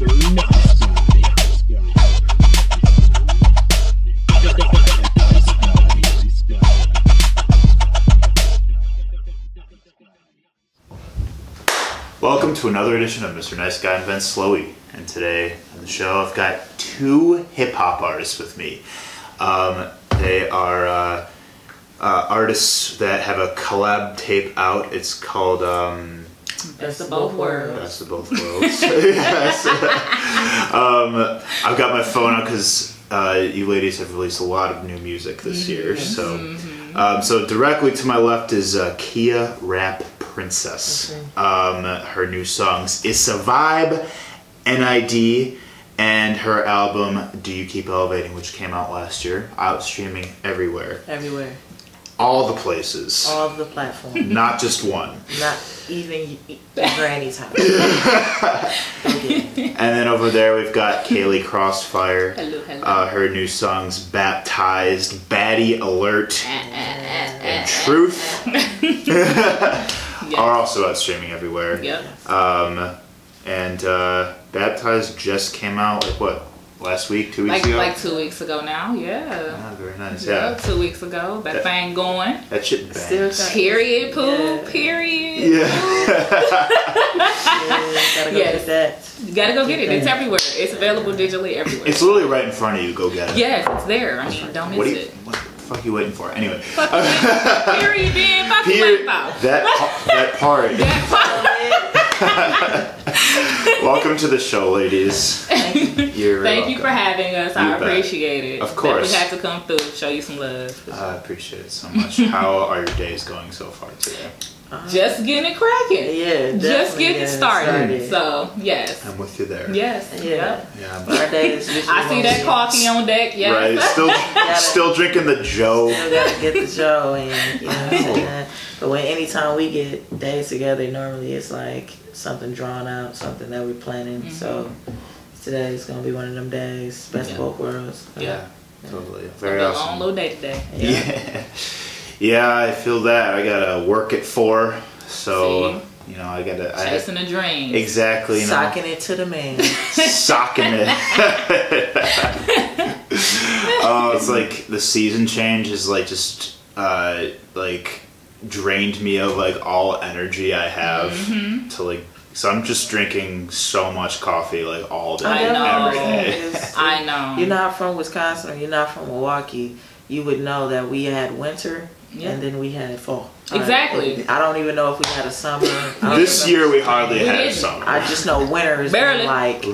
Welcome to another edition of Mr. Nice Guy and Ben Slowey. And today on the show, I've got two hip hop artists with me. Um, they are uh, uh, artists that have a collab tape out. It's called um, Best of both worlds. Best of Both Worlds. yes. um, I've got my phone out because uh, you ladies have released a lot of new music this year. So, um, so directly to my left is uh, Kia Rap Princess. Um, her new songs "It's a Vibe," "NID," and her album "Do You Keep Elevating," which came out last year, out streaming everywhere, Everywhere. All the places, All of the platforms. not just one. Not even y- y- Granny's house. And then over there we've got Kaylee Crossfire. Hello, hello. Uh, her new songs "Baptized," "Baddie Alert," and "Truth" are also out streaming everywhere. Yep. Um, and uh, "Baptized" just came out like what last week, two weeks Like ago. like two weeks ago now. Yeah. Ah, very nice. Yeah. Yeah, Two weeks ago. That That- thing going. that shit bangs. got- Period. Poo. Yeah. Period. Yeah, Yeah, gotta go Yes. get that. You gotta go get it. It's everywhere. It's available digitally everywhere. it's literally right in front of you. Go get it. yes, it's there. I mean, don't miss What do you? it. What the fuck you waiting for? Anyway, Fuck you. Period. Being fucking here waiting about. that pa- that part. Welcome to the show, ladies. You're Thank you for having us. You I bet. appreciate it. Of course. We had to come through, show you some love. I appreciate it so much. How are your days going so far today? Uh-huh. Just getting it cracking. Yeah, Just getting getting started. So yes. I'm with you there. Yes. Yeah. Yep. Yeah, but Our day is I see that mostly- coffee on deck. Yeah, right. Still, still drinking the Joe. Still gotta get the Joe and you know what I'm oh. saying? But when anytime we get days together, normally it's like something drawn out, something that we're planning. Mm-hmm. So today is gonna be one of them days. Best Yeah. of both worlds. Yeah, totally. Very Very a long little day today. Yeah. Yeah, I feel that. I gotta work at four, so you know I gotta. I, Chasing a dream. exactly. You know, Socking it to the man. socking it. oh, it's like the season change is like just uh like drained me of like all energy I have Mm-hmm. to like. So I'm just drinking so much coffee like all day, I know. every day. It's- I know. You're not from Wisconsin or you're not from Milwaukee, you would know that we had winter Yeah. and then we had fall. Exactly. I, I don't even know if we had a summer. This year we hardly We had didn't. summer. I just know winter has Barely. been like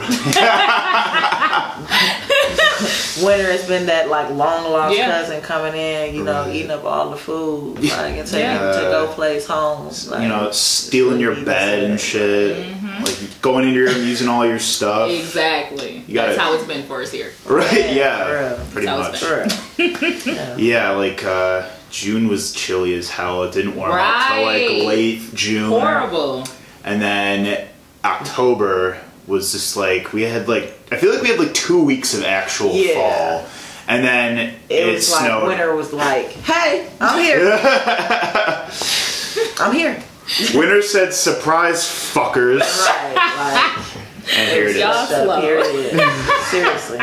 winter has been that like long lost Yeah. cousin coming in, you know, Right. eating up all the food, like and taking Yeah. to go place home. Like, you know, stealing your bed and shit, Mm-hmm. like going into your room using all your stuff. Exactly. You gotta- That's how it's been for us here. Right? for Yeah, real. pretty That was much. For real. yeah. Yeah, like uh, June was chilly as hell. It didn't warm up till like late June, Horrible. and then October was just like we had like I feel like we had like two weeks of actual Yeah. fall, and then It, it, was like snowed. winter was like, hey, I'm here. I'm here. Winter said, "Surprise, fuckers!" Right. Like, And here it is. Y'all is. Stuff, slow. period. Seriously.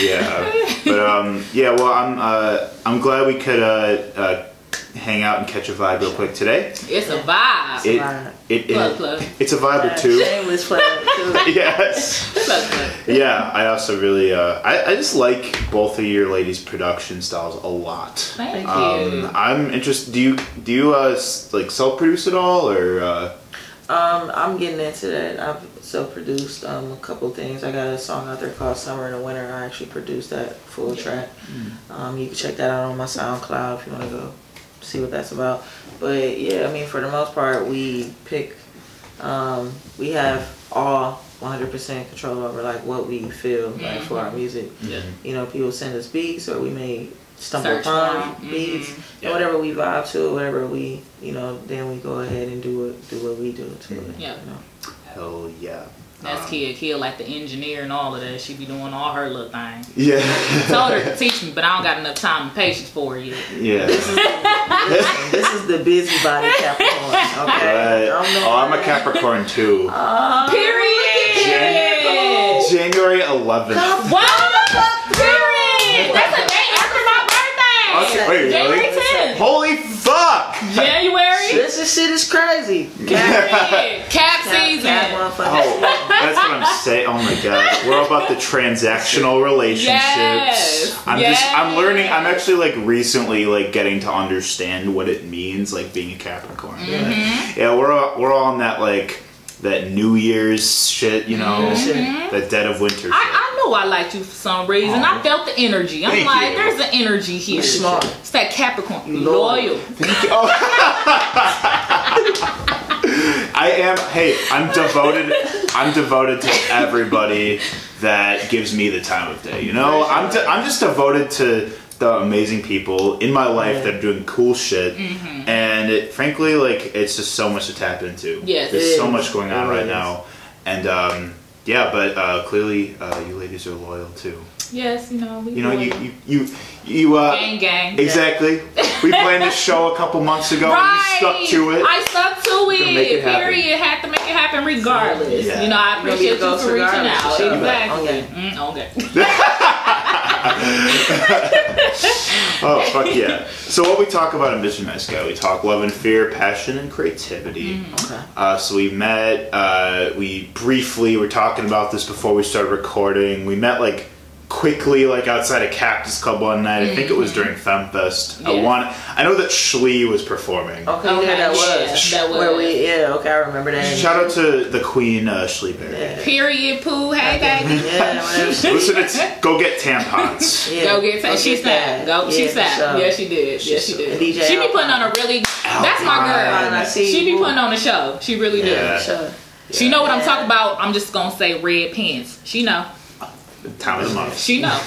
Yeah, but um, yeah. Well, I'm uh, I'm glad we could uh, uh, hang out and catch a vibe real quick today. It's a vibe. It, vibe. it, plug, it plug. it's a vibe or two. Shameless plug too. yes. Plug, plug. Yeah, I also really uh, I, I just like both of your ladies' production styles a lot. Thank you. Um, I'm interested. Do you do you uh, like self produce at all or? Uh, Um, I'm getting into that. I've self-produced um, a couple things. I got a song out there called "Summer in the Winter." I actually produced that full track. Um, you can check that out on my SoundCloud if you want to go see what that's about. But yeah, I mean, for the most part, we pick. Um, we have all 100% control over like what we feel like for our music. Yeah. You know, people send us beats, or we may stumble Search upon 'em. beats, Mhm. and whatever we vibe to, whatever we, you know, then we go ahead and do what do what we do to it. Yeah. You know? Hell yeah. That's Um, Kia. Kia like the engineer and all of that. She be doing all her little things. Yeah. Told her to teach me, but I don't got enough time and patience for it yet. yeah. Listen, this is the busybody Capricorn. Okay. Right. I'm Oh, I'm a Capricorn too. Oh, Period. January 11th. Wow! Period! That's a day after my birthday! Okay, wait, January really? 10th! Holy fuck! January! This is shit is crazy. Period! Cap season! Cat Oh, that's what I'm saying. Oh my god, we're all about the transactional relationships. Yes, I'm just, I'm learning. I'm actually like recently like getting to understand what it means, like being a Capricorn. Mm-hmm. Yeah, we're all, we're all on that like that New Year's shit, you know, Mhm. that dead of winter. shit. Mm-hmm. I, I knew I liked you for some reason. I felt the energy. I'm Thank like, you. there's an energy here. You smart. It's that Capricorn. You loyal. loyal. I am. Hey, I'm devoted. I'm devoted to everybody that gives me the time of day. You know, I'm. De- I'm just devoted to the amazing people in my life Yeah. that are doing cool shit. Mm-hmm. And it, frankly, like it's just so much to tap into. Yes. there's so is. much going on It right is. now, and um, yeah, but uh, clearly uh, you ladies are loyal too. Yes, you know. We You know, you you you, you uh, gang gang. Exactly. We planned this show a couple months ago Right. and we stuck to it. I stuck to Gonna make it. it happen. Period. Had to make it happen regardless. Yeah. You know, I You're gonna be appreciate you for reaching out. She Exactly. okay. Mm, okay. oh fuck yeah! So what we talk about in Mission Nice Guy, we talk love and fear, passion and creativity. Mm-hmm. Okay. Uh, so we met. Uh, we briefly were talking about this before we started recording. We met like quickly, like outside a Cactus Club one night. I think it was during FemFest. I want. I know that Schlee was performing. Okay, Okay, yeah, that yeah, was. that Where was. we, yeah, okay, I remember that. Shout out to the Queen uh, Schlee Berry. Yeah. Period. Pooh. Hey, baby. Yeah, Listen, it's go get tampons. yeah, Go get She get snapped. that. Go. she Yeah, snapped. for sure. Yeah, she did. Yeah, she did. DJ she be putting on a really. That's my girl. I see She be putting on a show. She really Yeah. does. Sure. She know what I'm talking about. I'm just gonna say red pants. She know. Time of the month. She knows.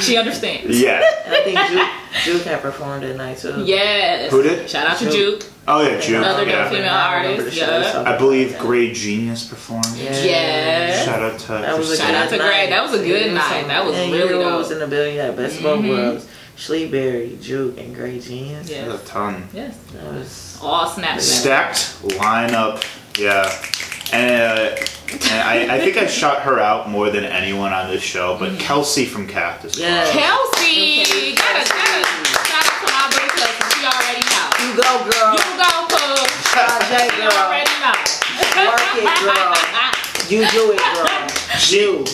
she understands. Yeah. And I think Juke, Juke had performed that night too. Yes. Who did? Shout out to Juke. Juke. Oh yeah, Juke. Another yeah. female I artist, the yeah. I believe Grey Genius performed. Yeah. Yes. Shout out to That was a Shout out to Greg. night. That was a good Yeah, night. That was and really you know what dope. was in the building. Yeah, best of both Mhm. worlds. Schleeberry, Juke, and Gray Jeans. Yes. A ton. Yes. That was. All snap. Stacked lineup. Yeah. And, uh, and I, I think I shot her out more than anyone on this show, but Mm-hmm. Kelsey from Cactus Club. Yeah. Kelsey. Okay, Gotta, gotta. Shout out to my boo Kelsey. She already know. You go, girl. You go, Pooh. Project She girl. already know. Work it, girl. You do it, girl. She,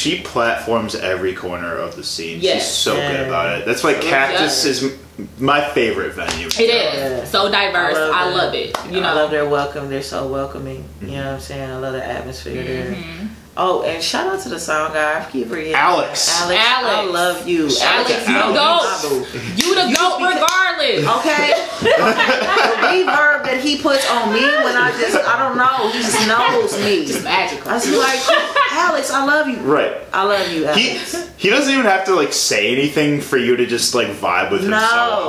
she platforms every corner of the scene. Yes. She's so Yeah. good about it. That's why Cactus does. is my favorite venue. It is. Yeah. so diverse. I I love love, it. it. You I love their welcome. They're so welcoming. You mm-hmm. know what I'm saying? I love the atmosphere mm-hmm. there. Oh, and shout out to the sound guy. I keep forgetting. Alex. Alex. I love you. Alex, you know the you my boo. You the goat be- regardless. Okay. the reverb that he puts on me when I just I don't know. He just knows me. Just magical. I was like, Alex, I love you. Right. I love you, He Alex. he doesn't even have to like say anything for you to just like vibe with him so no,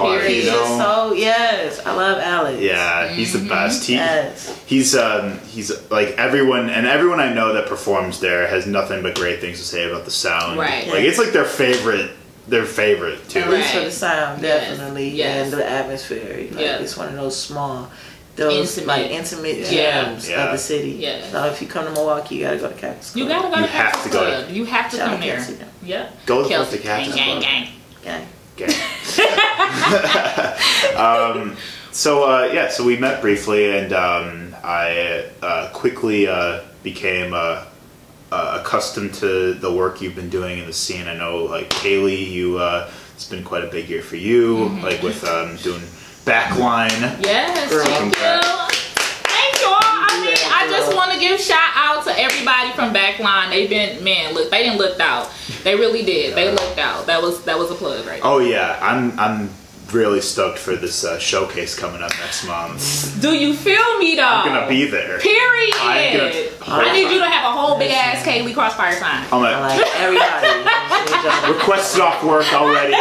hard. he's You just know? so yes. I love Alex. Yeah, he's Mm-hmm. the best. He Yes. he's um he's like everyone and everyone I know that performs there has nothing but great things to say about the sound. Right. Like it's like their favorite their favorite too. At least for the sound, definitely, Yes. and the atmosphere. Like, Yes. It's one of those small, those Intimate. like intimate Yeah. gems Yeah. of the city. Yeah. So if you come to Milwaukee, you gotta go to Cactus Club. You gotta go You to have Cactus to go to- Club. You have to Shout come out there. Kelsey. Yeah. Go to Kelsey. the Cactus gang, Club. gang, gang, gang. um, so uh, yeah, so we met briefly, and um, I uh, quickly uh, became uh, uh, accustomed to the work you've been doing in the scene. I know, like Kaylee, you uh, it's been quite a big year for you, like with um, doing backline. Yes, Girl. thank you. Thank you all. I mean, I just want to give shout out to everybody from Backline. They've been man, look, they didn't look out. They really did. They looked out. That was that was a plug right. Oh yeah, I'm I'm really stoked for this uh, showcase coming up next month. Do you feel me though? I'm gonna be there. Period. I'm gonna- I need you to have a whole big ass Kaylee Crossfire sign. I'm I like like everybody. requested off work already.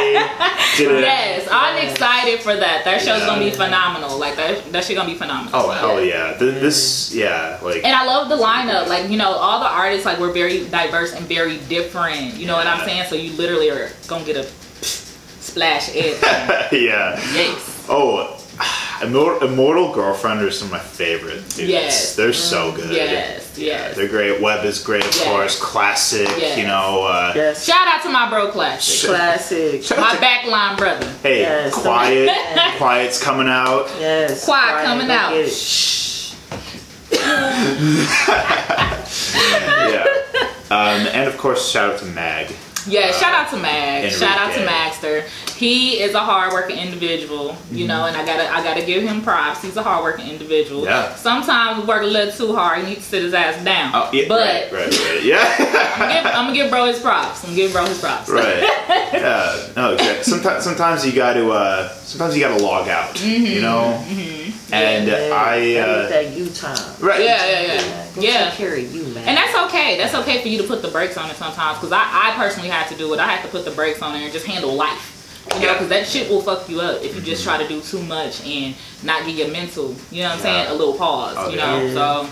Did it? Yes, I'm excited for that. That show's gonna be phenomenal. Like that, that shit gonna be phenomenal. Oh hell yeah! Th- This yeah like And I love the lineup. Like, you know, all the artists like we're very diverse and very different. You know what I'm saying? So you literally are gonna get a splash everything. yeah. yes. Oh, Immortal, Immortal Girlfriend are some of my favorite dudes. Yes. They're so good. Yes, yes. They're great. Web is great, of Yes. course. Klassik, Yes. you know. Uh, Yes. Shout out to my bro Klassik. Klassik. Shout My to- backline brother. Hey, Yes. Quiet. Quiet's coming out. Yes. Quiet Quiet, coming out. Shh. Yeah. Um, and of course, shout out to Mag. Yeah, shout out to Mag. Enrique. Shout out to Magster. He is a hardworking individual, you know, and I gotta I gotta give him props. He's a hardworking individual. Yeah. Sometimes we work a little too hard. He needs to sit his ass down. Oh, yeah, but right, right, right. Yeah. I'm, gonna give, I'm gonna give bro his props. I'm gonna give bro his props. right. Yeah. No, okay. Sometimes, sometimes you got to, uh, sometimes you got to log out. Mm-hmm. You know. And Yeah, I, uh, that you time. right. Yeah, yeah, yeah. Yeah, go Yeah. take care of you, man. And that's okay. That's okay for you to put the brakes on it sometimes. Because I, I personally had to do it. I had to put the brakes on it and just handle life. You know, because that shit will fuck you up if you just try to do too much and not give your mental, you know what I'm Yeah. saying, a little pause. Oh, you yeah. know, so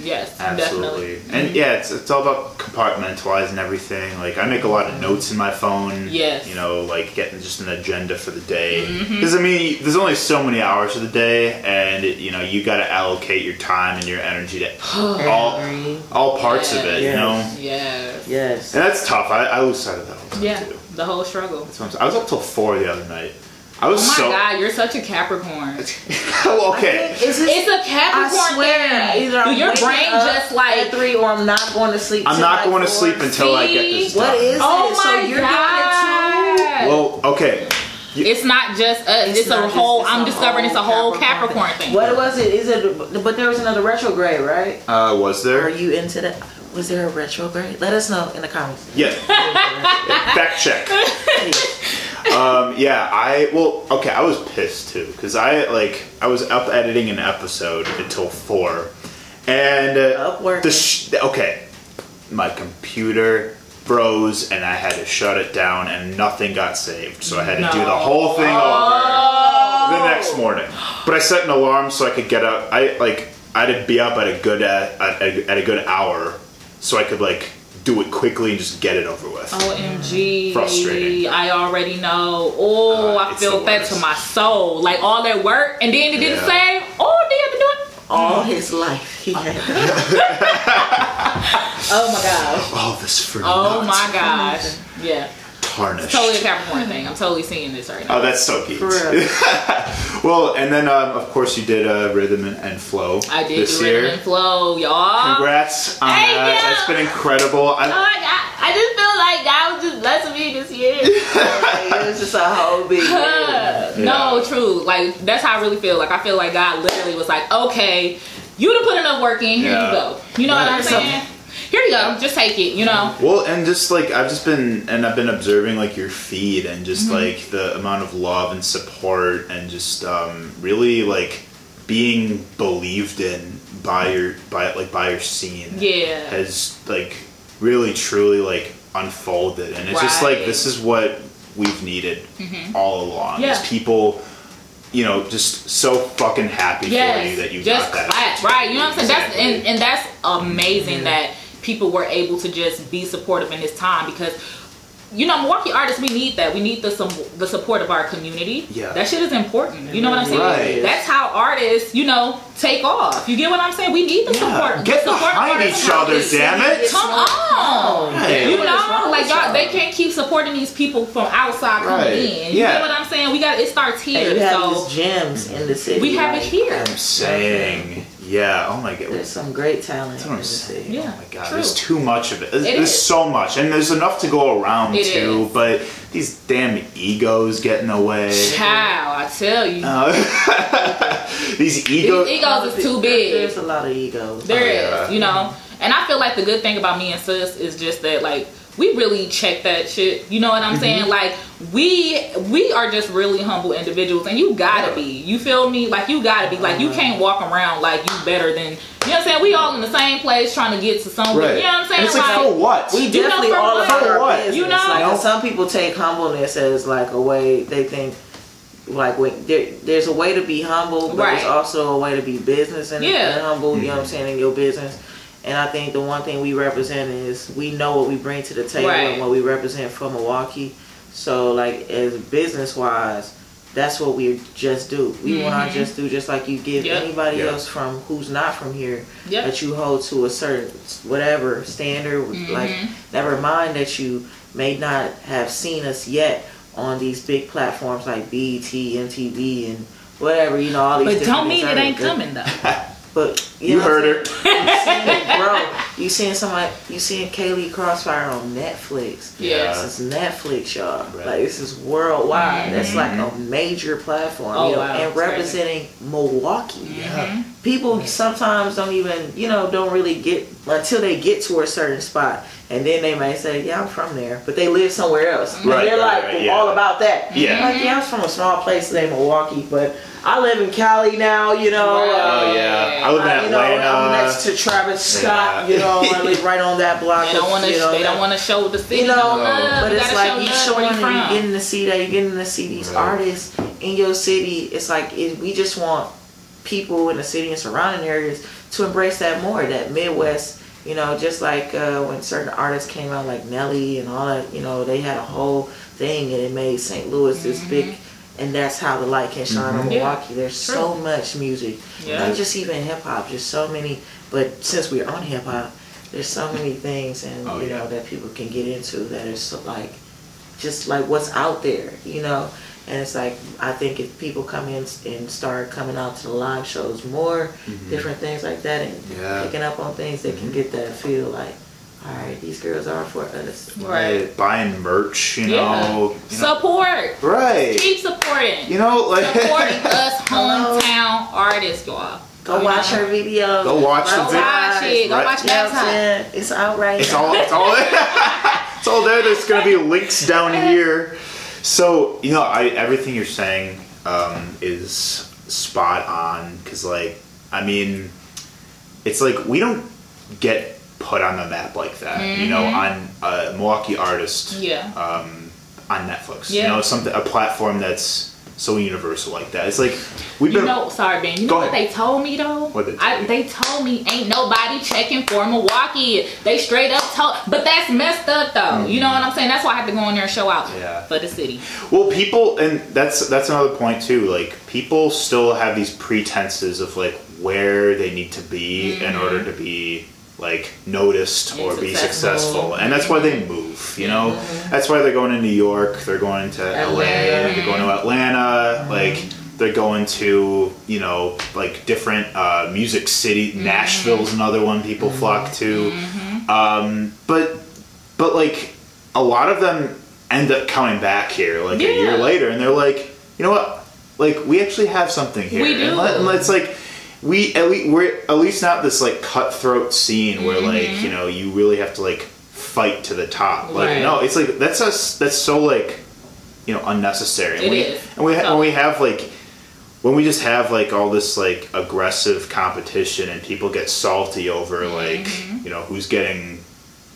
yes, Absolutely. definitely. And mm-hmm. yeah, it's, it's all about compartmentalizing everything. Like I make a lot of notes in my phone. Yes. You know, like getting just an agenda for the day. Mm-hmm. Because I mean, there's only so many hours of the day, and it, you know you got to allocate your time and your energy to all all parts of it. You know, Yes. Yes. and that's tough. I, I lose sight of that all the time Yeah. too. The whole struggle. That's what I'm saying. I was up till four the other night. I was Oh my so god, you're such a Capricorn. Well, okay. Is this, It's a Capricorn swear, thing. either I'm your brain up just like at three, or I'm not going to sleep. I'm not like going to sleep until I get this See? done. What is Oh it? my so you're god. it? Well, okay. It's not just us. It's, It's a not just- whole. it's I'm a discovering it's a whole whole Capricorn Capricorn thing. What was it? Is it? But there was another retrograde, right? Uh, was there? Are you into that? Was there a retrograde? Let us know in the comments. Yeah. Fact check. Um, yeah, I well, okay, I was pissed too because I like I was up editing an episode until four, and uh, the sh- okay, my computer froze and I had to shut it down and nothing got saved, so I had to do the whole thing over Oh. the next morning. But I set an alarm so I could get up. I like I had to be up at a good at, at, a, at a good hour, so I could like do it quickly and just get it over with. OMG. Frustrating. I already know. Oh, Uh, I feel the that to my soul. Like all that work and then it didn't Yeah. save. Oh, they had to do it. All his life, he had. Oh my gosh. All this for Oh naught. my gosh. Yeah. Tarnished. Totally a Capricorn thing. I'm totally seeing this right now. Oh, that's so cute. For real. well, and then um, of course you did uh, rhythm and, and flow I did this do year. rhythm and flow, y'all. Congrats on Thank that. you. That's been incredible. Oh I, my god. I just feel like God was just blessing me this year. it was just a whole big. Yeah. No, true. Like that's how I really feel. Like I feel like God literally was like, okay, you done put enough work in. Here Yeah. you go. You know what I'm Right. saying? Here you go. Just take it. You know. well, and just like I've just been and I've been observing like your feed and just Mm-hmm. like the amount of love and support and just um, really like being believed in by your by like by your scene. Yeah. has like really truly like unfolded and it's just like Mm-hmm. this is what we've needed all along Yeah. is people you know just so fucking happy for you that you just got that clap. Right. You know what I'm saying? That's and, and that's amazing that people were able to just be supportive in this time because you know, Milwaukee artists, we need that. We need the some the support of our community. Yeah. that shit is important. You know what I'm saying? Right. That's how artists, you know, take off. You get what I'm saying? We need the Yeah. support. Get the support behind each other, damn it. Come on. Right. You What is wrong know, like y'all, y'all? they can't keep supporting these people from outside coming Right. in. You Yeah. get what I'm saying? We got it starts And here. you have So these gems in the city. we have it here. i'm saying yeah oh my god There's some great talent That's what I'm saying. Yeah. Oh my god, true. there's too much of it. There's, It there's is. so much, and there's enough to go around It too. is. But these damn egos getting away. Child, I tell you. Uh, these egos. These egos is too big. There's a lot of egos. There is, Oh, yeah. you know. And I feel like the good thing about me and sis is just that like we really check that shit. You know what I'm Mm-hmm. saying? Like we we are just really humble individuals and you gotta Yeah. be. You feel me? Like you gotta be. Like you can't walk around like you better than you know what I'm saying? We all in the same place trying to get to somewhere. Right. You know what I'm saying? And it's like, for what? We You know, definitely all what? about For our what? business. You know? like and some people take humbleness as like a way they think like when there, there's a way to be humble, but Right. there's also a way to be business and, Yeah. and humble. You know Mm-hmm. what I'm saying in your business. And I think the one thing we represent is we know what we bring to the table Right. and what we represent for Milwaukee. So like as business wise, that's what we just do. We want our mm-hmm. just do just like you give Yep. anybody Yep. else from who's not from here Yep. that you hold to a certain whatever standard. Like mm-hmm. never mind that you may not have seen us yet on these big platforms like BET, MTV, and whatever. You know all these. But don't mean it things. ain't coming though. But you, You know heard her. I'm saying? Bro. You seeing somebody? You seeing Kaylee Crossfire on Netflix? Yeah. This is Netflix, y'all. Right. Like this is worldwide. Mm-hmm. That's like a major platform, Oh, you know, wow. and It's crazy. representing Milwaukee. Mm-hmm. Yeah. People sometimes don't even, you know, don't really get until they get to a certain spot, and then they may say, "Yeah, I'm from there," but they live somewhere else. And Right, they're right, like right, yeah. all about that. Yeah. Like, yeah, I'm from a small place named Milwaukee, but I live in Cali now. You know. Right. uh, Oh yeah. I live in I- you know, Atlanta. I'm next to Travis Scott. Yeah. You know, I live right on that block. They don't want to. you know, they that- don't want to show the city. you know, love. but You it's gotta like show you love showing where and you you from. getting to see that, you're getting to see these Right. artists in your city. It's like it, we just want people in the city and surrounding areas to embrace that more, that Midwest. You know, just like uh, when certain artists came out, like Nelly and all that. You know, they had a whole thing, and it made St. Louis this big. And that's how the light can shine on Mm-hmm. Yeah. Milwaukee. There's so much music, Yeah. not just even hip hop. Just so many. But since we're on hip hop, there's so many things, and Oh, you yeah. know that people can get into that is so, like just like what's out there, you know. And it's like I think if people come in and start coming out to the live shows more, different things like that, and Mm-hmm. Yeah. Mm-hmm. picking up on things, they can get that feel like, all right, these girls are for us. Right. Buying merch, you Yeah. know. you know- Support. Right. Keep supporting. You know, like supporting us hometown artists, y'all. Go You watch know? her video. Go watch the Go Watch it. Go Right. watch You know what I'm Baptized. saying? It's out right It's all it's all it's all there. There's gonna be links down here. So you know, I everything you're saying um, is spot on because, like, I mean, it's like we don't get put on the map like that. You know, on a Milwaukee artist Yeah. um, on Netflix. Yeah. You know, something a platform that's so universal like that. It's like we've You been. know, sorry, Ben. You know what they told me though? What they told I, you? they told me ain't nobody checking for Milwaukee. They straight up told, but that's messed up though. You know what I'm saying? That's why I have to go in there and show out Mm-hmm. Yeah. for the city. Well, people, and that's that's another point too. Like people still have these pretenses of like where they need to be in order to be like noticed or be successful. and that's why they move. You know, mm-hmm. that's why they're going to New York. They're going to LA. Atlanta. They're going to Atlanta. Mm-hmm. Like they're going to you know like different uh, music city. Mm-hmm. Nashville's another one people flock to. Um, but but like a lot of them end up coming back here like a year later and they're like you know what like we actually have something here We do. and, let, and it's like we at least we're at least not this like cutthroat scene where like you know you really have to like fight to the top like Mm-hmm. Right. no it's like that's us that's so like you know unnecessary and we is. and we ha- when we have like when we just have like all this like aggressive competition and people get salty over like Mm-hmm. you know who's getting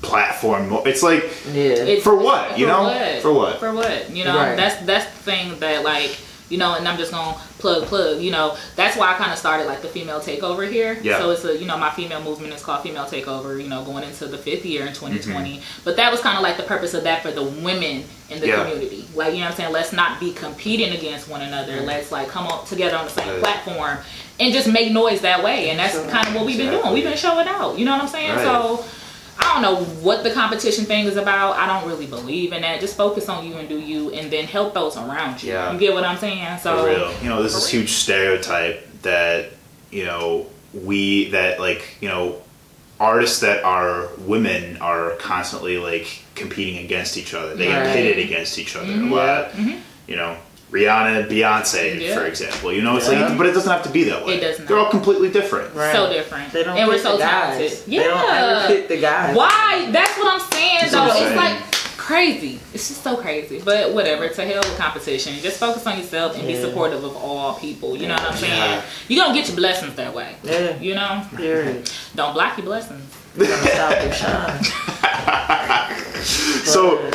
platform mo- it's like Yeah. It's- For what, you know? For what? For what? You know, Right. that's that's the thing that like you know, and I'm just gonna plug plug. You know, that's why I kind of started like the female takeover here. Yeah. So it's a you know my female movement is called female takeover. You know, going into the fifth year in 2020. Mm-hmm. But that was kind of like the purpose of that for the women in the Yeah. community. Like you know what I'm saying. Let's not be competing against one another. Let's like come up together on the same Right. platform and just make noise that way. And that's Sure. kind of what we've been Exactly. doing. We've been showing out. You know what I'm saying? Right. So. I don't know what the competition thing is about. I don't really believe in that. Just focus on you and do you, and then help those around you. Yeah. You get what I'm saying? So For real. You know, there's For this real. huge stereotype that, you know, we, that like, you know, artists that are women are constantly like competing against each other. They Right. get pitted against each other Mm-hmm. a lot. You know, Rihanna and Beyonce, Yeah. for example. You know, it's Yeah. like, but it doesn't have to be that way. It does not. They're all completely different. Right. so different. They don't and we're so the talented. guys. Yeah. They don't ever fit the guys. Why? That's what I'm saying That's though. I'm It's like crazy. It's just so crazy. But whatever. To hell with competition. Just focus on yourself and be supportive of all people. You know what I'm saying? Yeah. You're gonna get your blessings that way. Yeah. You know? Period. Don't block your blessings. We're gonna stop and shine. So,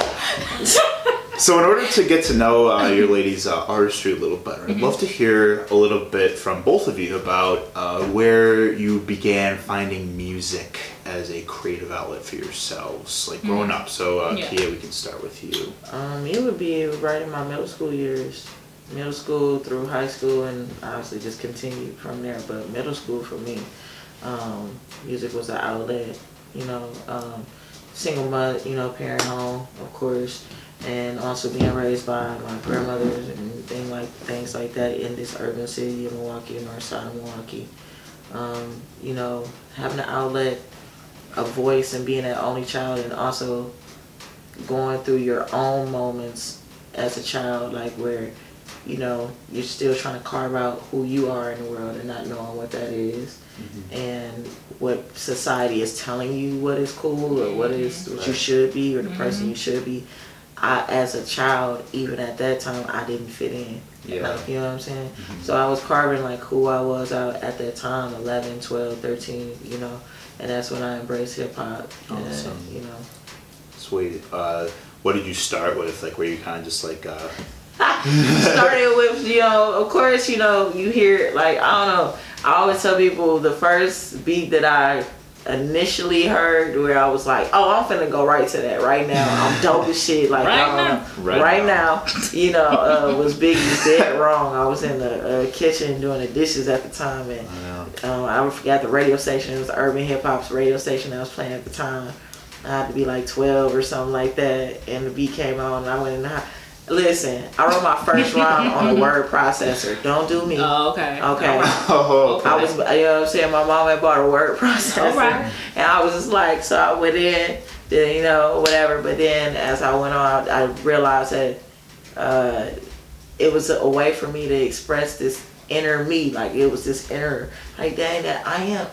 so in order to get to know uh, your ladies' uh, artistry a little better, I'd love to hear a little bit from both of you about uh, where you began finding music as a creative outlet for yourselves, like growing up. So, uh, Yeah. Kia, we can start with you. Um, it would be right in my middle school years. middle school through high school, and obviously just continued from there. But middle school for me, um, music was an outlet. You know, um, single mother, you know, parent home, of course, and also being raised by my grandmothers and things like things like that in this urban city of Milwaukee, north side of Milwaukee. Um, you know, having an outlet, a voice, and being an only child, and also going through your own moments as a child, like where, you know, you're still trying to carve out who you are in the world and not knowing what that is, mm-hmm. and what society is telling you what is cool or what is mm-hmm. what you should be or the person mm-hmm. you should be. I, as a child, even at that time, I didn't fit in. Yeah. Like, you know what I'm saying? So I was carving like who I was out at that time, 11, 12, 13, you know, and that's when I embraced hip hop. and, Awesome. You know. Sweet. Uh, what did you start with? Like, were you kind of just like, uh, started with you know of course you know you hear like i don't know i always tell people the first beat that i initially heard where i was like oh i'm finna go right to that right now i'm dope as shit like Right I don't now. Right right, now. now. you know uh, was biggie's dead wrong i was in the uh, kitchen doing the dishes at the time and I um, I forgot the radio station. It was Urban Hip Hop's radio station that was playing at the time. I had to be like 12 or something like that, and the beat came on, and I went in the house. Listen, I wrote my first rhyme on a word processor. Don't do me. Oh, okay. Okay. All right. Oh, I was, you know what I'm saying? My mom had bought a word processor. Alright. And I was just like, so I went in, then, you know, whatever. But then as I went on, I realized that uh, it was a way for me to express this inner me. Like, it was this inner, like, dang, that I am.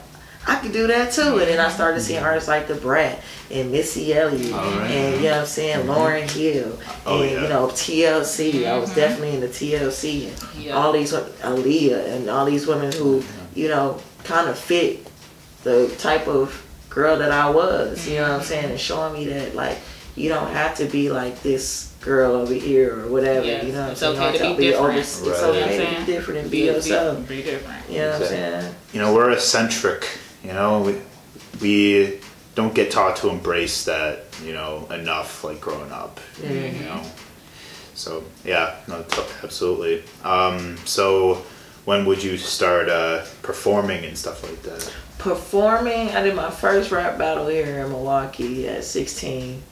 I could do that too. And then I mm-hmm. started seeing artists like Da Brat and Missy Elliott Alright. and, you know what I'm saying, mm-hmm. Lauryn Hill Oh, and, yeah. you know, TLC. I was mm-hmm. definitely in the TLC and Yeah. all these, Aaliyah and all these women who, you know, kind of fit the type of girl that I was, you know what I'm saying? And showing me that, like, you don't have to be like this girl over here or whatever, Yeah, you know what I'm saying? Okay to have be different. over- It's Right. okay You know I'm to saying? be different and be, Be, yourself. be, be different. You know what I'm saying? you know, we're eccentric. You know, we, we don't get taught to embrace that, you know, enough, like growing up. You know, so yeah, no, t- absolutely. Um, so when would you start uh, performing and stuff like that? performing. I did my first rap battle here in Milwaukee at 16,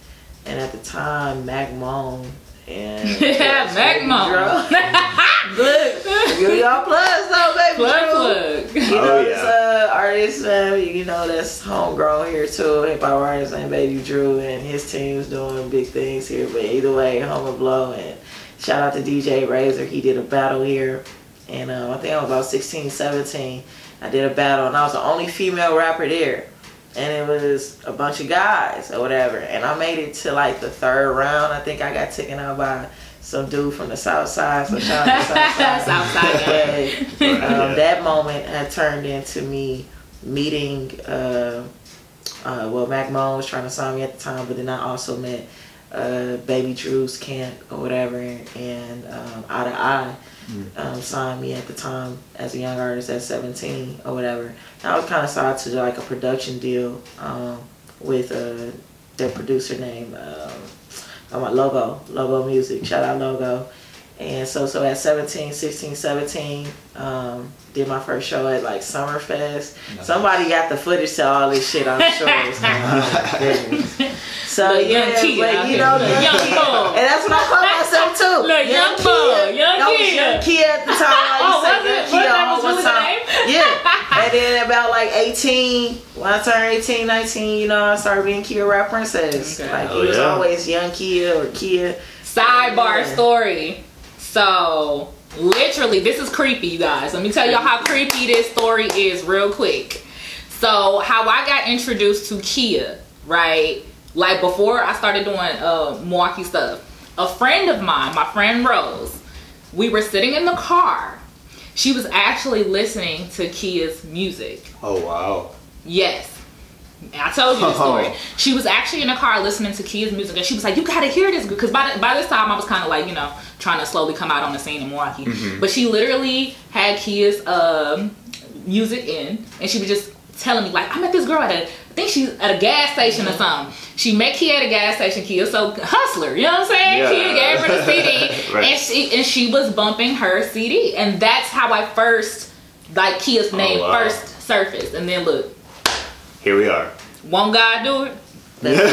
and at the time, Mac Moan and Yeah, Mac Moan. Look, give y'all plugs though, baby. Plug, Drew. plug. You know, Oh, this uh, artist, uh, you know, that's homegrown here too. Hip hop artist named Baby Drew, and his team's doing big things here. But either way, Homer Blow, and shout out to DJ Razor. He did a battle here, and uh, I think I was about 16, 17. I did a battle, and I was the only female rapper there. And it was a bunch of guys or whatever. And I made it to like the third round. I think I got taken out by some dude from the south side. So shout out to south side. Southside gang. But, um, Yeah. that moment had turned into me meeting. Uh, uh, well, Mac Moan was trying to sign me at the time, but then I also met uh, Baby Drew's camp or whatever, and um, Eye to Eye um, signed me at the time as a young artist at 17 or whatever. And I was kind of signed to like a production deal um, with uh, their producer named um, Logo, Logo Music. Shout out Logo. And so, so at 17, 16, 17, um, did my first show at like Summerfest. Somebody got the footage to all this shit, I'm sure. It's like, oh my goodness. So Little young yeah, Kia but you know, Little young boy. and that's what I call myself too. Look, young boy, young That was Kia. young Kia at the time. I Oh, used to was say it? young Kia Was that all was the time. name? Yeah. And then about like 18, when I turned 18, 19, you know, I started being Kia Rap Princess. Okay. Like, Oh, it was yeah. always young Kia or Kia. Sidebar Yeah. story. So, literally, this is creepy, you guys. Let me tell y'all how creepy this story is, real quick. So, how I got introduced to Kia, right? Like before I started doing uh, Milwaukee stuff, a friend of mine, my friend Rose, we were sitting in the car. She was actually listening to Kia's music. Oh wow. Yes. I told you the story. She was actually in a car listening to Kia's music, and she was like, "You gotta hear this," because by the, by this time I was kind of like, you know, trying to slowly come out on the scene in Milwaukee. But she literally had Kia's um, music in, and she was just telling me like, "I met this girl at a I think she's at a gas station or something. She met Kia at a gas station. Kia so hustler, you know what I'm saying? Yeah. Kia gave her the CD, Right. and she and she was bumping her CD, and that's how I first like Kia's name Oh, wow. first surfaced. And then look, Here we are. won't God do it? Who would have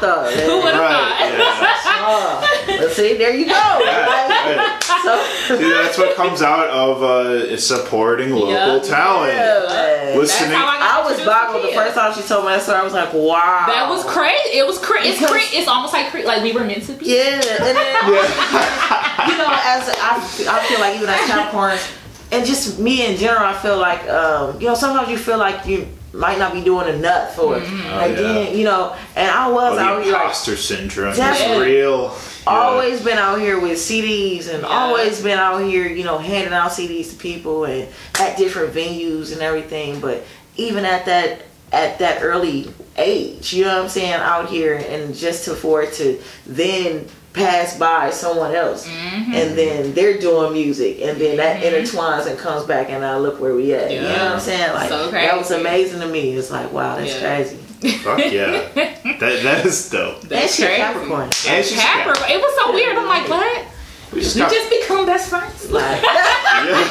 thought? Who would have Right. thought? Oh, but see, there you go. Yeah, right. so, See, that's what comes out of uh, supporting local Yeah. talent. yeah. Listening. That's how I got I was introduced boggled the first time she told me that story. I was like, wow. That was crazy. It was crazy. It's Because- cra- It's almost like cra- like we were meant to be. Yeah, and then you know, as I, I feel like even as Capricorns, and just me in general, I feel like um, you know sometimes you feel like you might not be doing enough for it. Mm-hmm. Oh, Like yeah. then you know, and I was Oh, out the here like imposter syndrome is Definitely. real. Yeah. always been out here with CDs and Yeah. always been out here, you know, handing out CDs to people and at different venues and everything. But even at that at that early age, you know what I'm saying, out here and just to for it to then pass by someone else Mm-hmm. and then they're doing music and then that intertwines and comes back and I look where we at. You know what I'm saying? Like So that was amazing to me. It's like wow, that's Yeah. crazy. Fuck yeah. that, that is dope. That's she a crazy. Capricorn. And she's Capricorn. It was so weird. I'm like, what? We just You got- just become best friends? Like Yeah.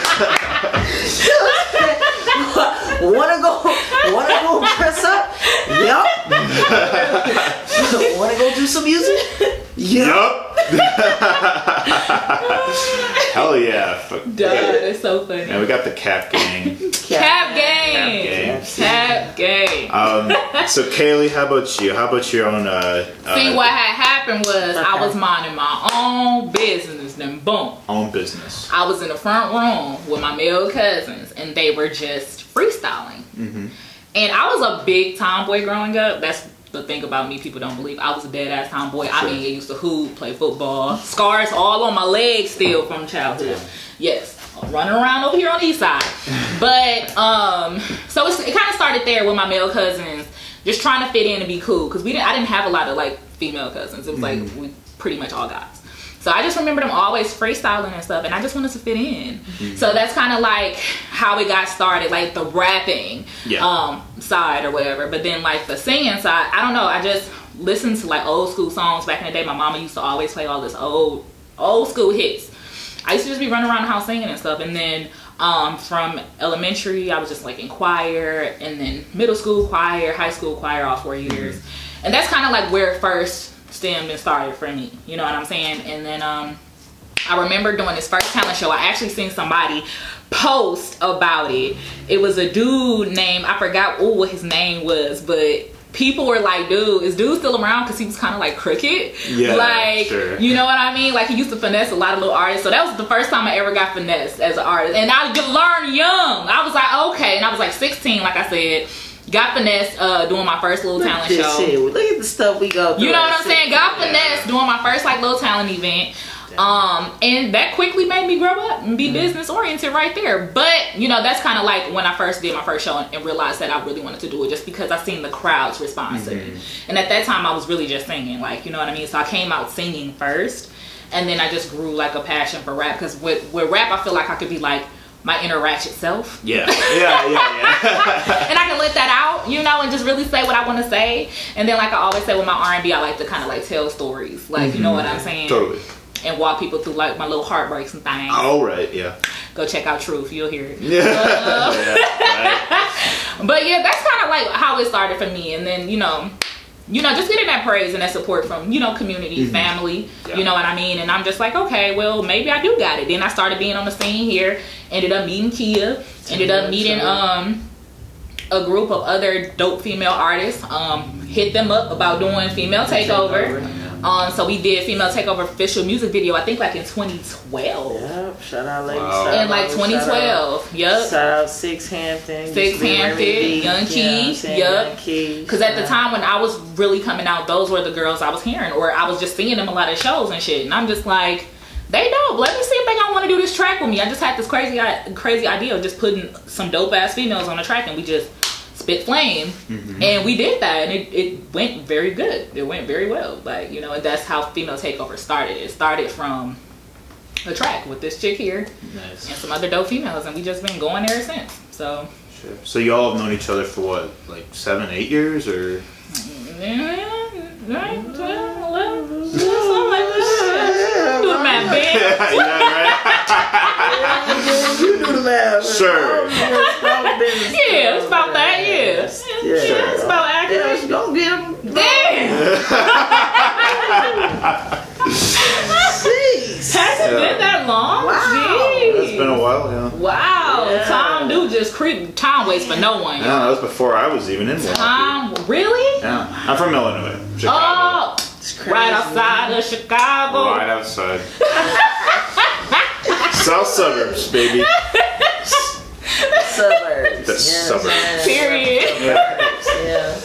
wanna go wanna go dress up? Yup. wanna go do some music? Yup. Hell yeah. Fuck. Duh, that's so funny. And we got the Cap Gang. Cap game. game. Cap game. Um, so Kaylee, how about you? How about your own? Uh, See, uh, what had happened was I was minding my own business, then boom. own business? I was in the front room with my male cousins, and they were just freestyling. And I was a big tomboy growing up. That's the thing about me. People don't believe I was a dead ass tomboy. I mean, I used to hoop, play football, scars all on my legs still from childhood. Yes, running around over here on the east side. But um, so it's, it kind of started there with my male cousins, just trying to fit in and be cool. Cause we didn't, I didn't have a lot of like female cousins. It was like we pretty much all guys. So I just remember them always freestyling and stuff, and I just wanted to fit in. So that's kind of like how it got started, like the rapping Yeah. um, side or whatever. But then like the singing side, I don't know. I just listened to like old school songs back in the day. My mama used to always play all this old old school hits. I used to just be running around the house singing and stuff. And then um, from elementary, I was just like in choir, and then middle school choir, high school choir, all four years. And that's kind of like where it first stemmed and started for me. You know what I'm saying? And then um, I remember doing this first talent show. I actually seen somebody post about it. It was a dude named I forgot ooh, what his name was, but people were like, "Dude, is dude still around?" Because he was kind of like crooked. Yeah, like sure. you know what I mean. Like he used to finesse a lot of little artists. So that was the first time I ever got finessed as an artist, and I learned young. I was like, okay, and I was like 16, like I said. Got finessed uh, doing my first little talent show. shit. Look at the stuff we go through. You know what I'm saying? Got finesse doing my first like little talent event. Um, and that quickly made me grow up and be business oriented right there. But you know, that's kind of like when I first did my first show and, and realized that I really wanted to do it just because I seen the crowd's response to it. And at that time, I was really just singing, like you know what I mean. So I came out singing first, and then I just grew like a passion for rap because with with rap, I feel like I could be like my inner ratchet self Yeah, yeah, yeah, yeah. and I can let that out, you know, and just really say what I want to say. And then, like I always say with my R and B, I like to kind of like tell stories, like you know mm-hmm. what I'm saying, totally. and walk people through like my little heartbreaks and things. All right, yeah. Go check out Truth, you'll hear it. Yeah. Uh, yeah right. But yeah, that's kind of like how it started for me. And then you know, you know, just getting that praise and that support from you know community, family. Mm-hmm. Yeah. You know what I mean? And I'm just like, okay, well maybe I do got it. Then I started being on the scene here. Ended up meeting Kia. Ended up meeting um a group of other dope female artists. Um, hit them up about doing female takeover. Um, so we did female takeover official music video. I think like in 2012. Yep. Shout out, ladies. Wow. Shout In like out, shout 2012. Yep. Shout out Six Hampton. Six used Hampton, Remy D, Young you know what I'm Key, saying? yup. Young Key. Because at the time when I was really coming out, those were the girls I was hearing, or I was just seeing them a lot of shows and shit. And I'm just like, they dope. Let me see if they gonna want to do this track with me. I just had this crazy, crazy idea of just putting some dope ass females on the track, and we just spit flame, mm-hmm. and we did that, and it, it went very good. It went very well. Like you know, and that's how female takeover started. It started from a track with this chick here Nice. and some other dope females, and we just been going ever since. So So you all have known each other for what, like seven, eight years, or? Yeah, nine, 12, 11, something like that. Do the math, man. yeah, You do the math. Sure. Yeah, it's about that, yeah. Yeah. Yeah, it's about accurate. Yeah, don't get them. Damn! Jeez. Has it been that long? Wow. right. It's Jeez. been a while, yeah. Wow, Yeah. Tom do just creep. Tom waits for no one. No, that was before I was even in Milwaukee. Tom, really? Yeah, I'm from Illinois, Chicago. Oh, It's crazy. right outside of Chicago. Right outside. South suburbs, baby. Suburbs. The Yeah, suburbs. man. Period. Yeah.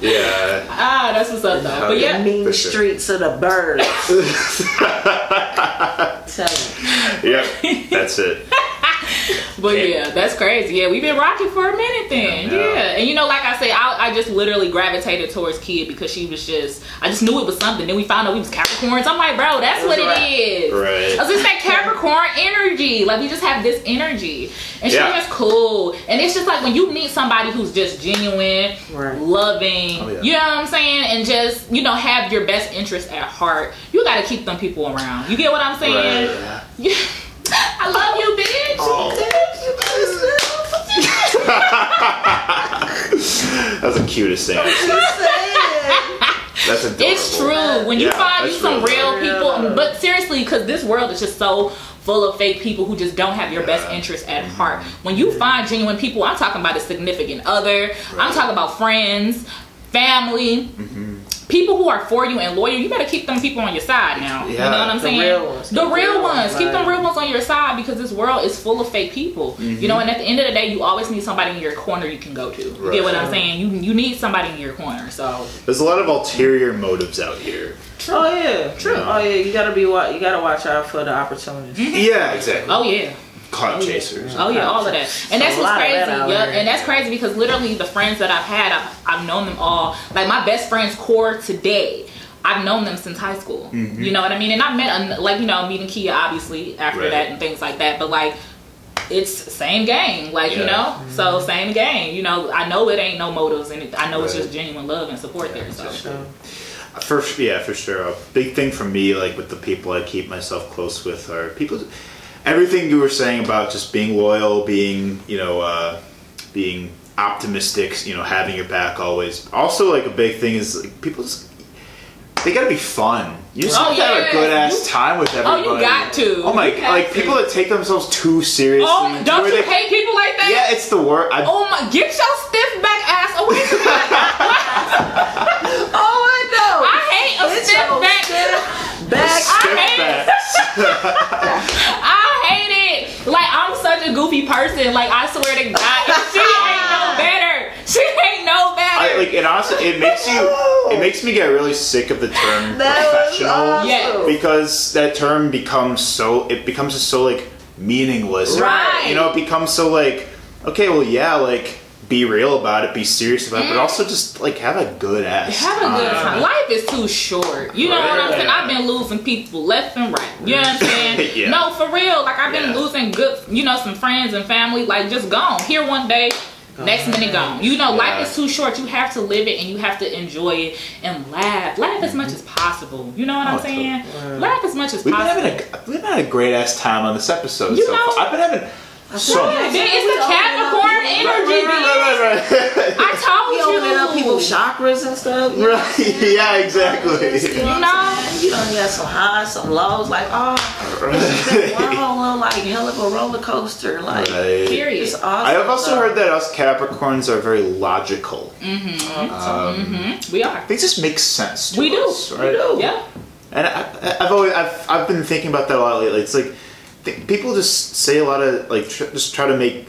Yeah. Ah, that's what's up though. But The yeah, mean For sure. streets of the birds. Tell me. Yep, that's it. but yeah, that's crazy. Yeah, we've been rocking for a minute then. Yeah. Yeah, and you know, like I say, I, I just literally gravitated towards Kid because she was just, I just knew it was something. Then we found out we was Capricorns. I'm like, bro, that's what it Right. is. Right. I was just that Capricorn energy. Like we just have this energy, and Yeah. she's just cool. And it's just like when you meet somebody who's just genuine, Right. loving. Oh, yeah. You know what I'm saying? And just you know have your best interest at heart. You got to keep them people around. You get what I'm saying? Right. Yeah. I love you, bitch. Oh. That's the cutest thing. That's adorable. It's true. When you Yeah, find you some real. real people, but seriously, because this world is just so full of fake people who just don't have your best interest at heart. When you find genuine people, I'm talking about a significant other. I'm talking about friends, family. Mm-hmm. People who are for you and loyal, you better keep them people on your side now. You know what I'm The saying? real ones. The The real real ones. ones, Keep them real ones on your side because this world is full of fake people. Mm-hmm. You know, and at the end of the day, you always need somebody in your corner you can go to. You get what I'm saying? You you need somebody in your corner. So There's a lot of ulterior motives out here. Oh yeah, True. Oh yeah, you gotta be you gotta watch out for the opportunities. Yeah, exactly. oh yeah. Clout chasers. Oh yeah, all of that, and that's what's crazy. that out Yeah, here. and that's crazy because literally the friends that I've had, I've, I've known them all. Like my best friend's core today, I've known them since high school. Mm-hmm. You know what I mean? And I've met like you know meeting Kia obviously after Right. that and things like that. But like it's same game, like you Yeah. know. So same game. You know, I know it ain't no motives, and it, I know it's just genuine love and support there. So So, For yeah, for sure. A big thing for me, like with the people I keep myself close with, are people. Everything you were saying about just being loyal, being you know, uh, being optimistic, you know, having your back always. Also, like a big thing is like, people just they gotta be fun. You just Oh, have to have a good ass time with everybody. Oh, everybody. you got to. Oh my! You Like to. people that take themselves too seriously. Oh, don't you they- hate people like that? Yeah, it's the worst. I, Oh my! Get your stiff back ass away from me! oh I know. I hate a stiff so back. Stiff back. I hate backs. I hate it. Like I'm such a goofy person. Like I swear to God, she ain't no better. She ain't no better. I like it. Honestly, it makes you. It makes me get really sick of the term That professional awesome. Yeah. because that term becomes so. It becomes just so like meaningless. Right. You know, it becomes so like. Okay, well, yeah, like be real about it, be serious about it, but also just like have a good ass. Have a good time. Life is too short. You know what I'm saying? I've been losing people left and right. You know what I'm saying? Yeah. No, for real. Like I've been Yeah. losing good, you know, some friends and family. Like just gone. Here one day, next minute gone. You know, Yeah. life is too short. You have to live it and you have to enjoy it and laugh. Laugh as much as possible. You know what I'm Oh, saying? totally. Laugh as much as We've been possible. having a we've been having a great ass time on this episode You so know- far. I've been having so Yeah, much. man, it's the Capricorn energy. Right, bitch. right, right, right. I told We you. opening up people's chakras and stuff. you know? Right, yeah, exactly. You know, You know? you got some highs, some lows. Like, oh, it's been one whole like hell of a roller coaster. Like, Right. Period. it's awesome. I have also though. heard that us Capricorns are very logical. Mm-hmm. Um, mm-hmm. We are. They just make sense. To We do. right? We do. Yeah. And I, I- I've always I've, I've been thinking about that a lot lately. It's like th- people just say a lot of like tr- just try to make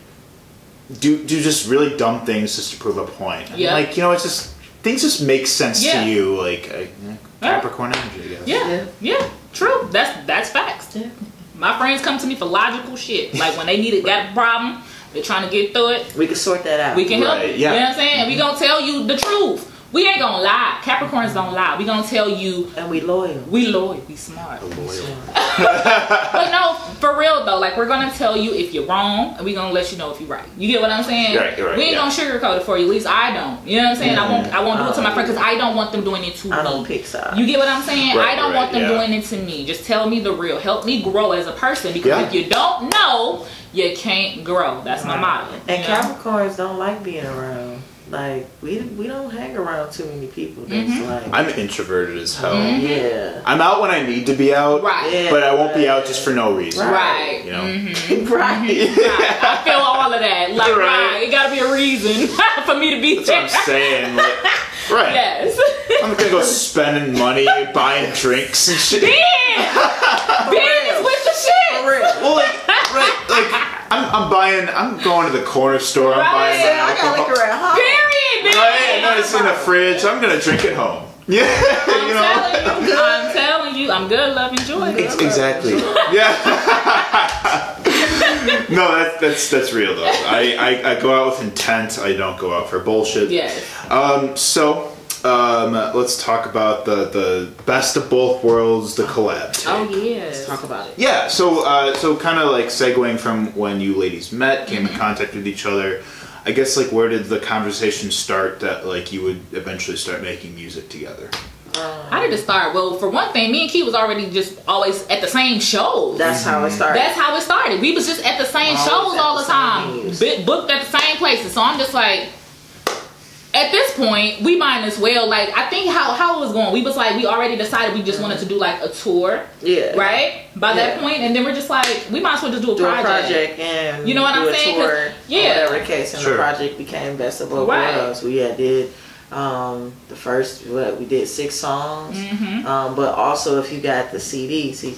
do do just really dumb things just to prove a point. And, Yeah. Like you know, it's just things just make sense Yeah. to you. Like uh, Capricorn energy, I guess. Yeah, Yeah. yeah, true. That's that's facts. Yeah. My friends come to me for logical shit. Like when they need it, got a problem, they're trying to get through it. We can sort that out. We can help. Right, you. yeah. You know what I'm saying? And we gonna tell you the truth. We ain't gonna lie. Capricorns don't lie. We gonna tell you And we loyal. we loyal, we smart. We loyal. But no, for real though, like we're gonna tell you if you're wrong, and we gonna let you know if you're right. You get what I'm saying? Right, right, we ain't yeah. gonna sugarcoat it for you. At least I don't. You know what I'm saying? I won't. I won't do it to my Uh, friend because I don't want them doing it to I me. don't pick sides. You get what I'm saying? Right, I don't right, want them yeah. doing it to me. Just tell me the real. Help me grow as a person because Yeah. if you don't know, you can't grow. That's my motto. And know? Capricorns don't like being around. Like we we don't hang around too many people. That's Mhm. like I'm introverted as hell. Mhm. yeah. I'm out when I need to be out, Right. Yeah. but I won't be out just for no reason. Right. You know? Mhm. right. Right. I feel all of that. Like, Right. right. It gotta be a reason for me to be That's what. I'm saying. Like, right. Yes. I'm gonna go spending money, buying drinks and shit. Ben! Ben is with the For shit! real. Well, like, right, like, I'm, I'm buying, I'm going to the corner store, I'm Right. buying Yeah, I got alcohol. liquor at home. Period, Ben! Right, no, it's in the fridge. I'm gonna drink it home. Yeah, I'm you know. telling you, I'm telling you, I'm good, love, enjoy. Ex- exactly. Yeah. no, that's that's that's real though. I, I I go out with intent. I don't go out for bullshit. Yes. Um. So. Um, let's talk about the, the best of both worlds, the collab. tape. Oh, yes. Talk about it. Yeah, so uh, so kind of like segueing from when you ladies met, came Mm-hmm. in contact with each other. I guess like where did the conversation start that like you would eventually start making music together? How did it start? Well, for one thing, me and Key was already just always at the same shows. That's how it started. That's how it started. We was just at the same Always shows at all the the time, venues. Bi- booked at the same places. So I'm just like, at this point, we might as well. Like, I think how how it was going. We was like, we already decided we just wanted to do like a tour, yeah. right? By that point, and then we're just like, we might as well just do a Do a project. project and You know what do I'm a saying? 'Cause- Tour, yeah. Whatever the case, and Sure. the project became best of both Right. worlds. We had did um, the first what we did six songs, Mhm. um, but also if you got the CD, see,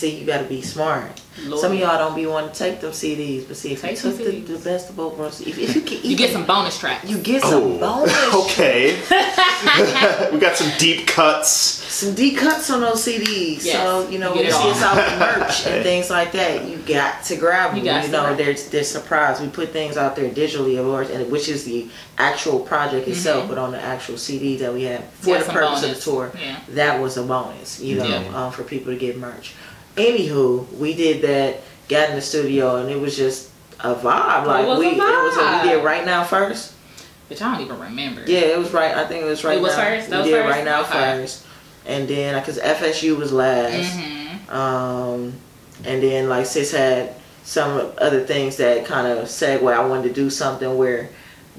see you got to be smart. Lord. Some of y'all don't be wanting to take them CDs, but see if Take you took the, the best of both worlds, if, if you can, You get some bonus tracks. you get some bonus, Oh, okay. we got some deep cuts. some deep cuts on those CDs. Yes. So you know You when get you see us out with merch and things like that, you got to grab them. You You, got to know, grab 'em. there's there's surprise. We put things out there digitally, of course, and which is the actual project itself, but on the actual CD that we had for Got the purpose bonus. of the tour, Yeah. that was a bonus. You know, Yeah. um, for people to get merch. Anywho, we did that. Got in the studio, and it was just a vibe. Like a we, it was a, vibe. we did right now first. But I don't even remember. Yeah, it was right. I think it was right It was now. first? That we did first? right now Okay. first, and then because FSU was last. hmm Um, and then like sis had some other things that kind of segue. I wanted to do something where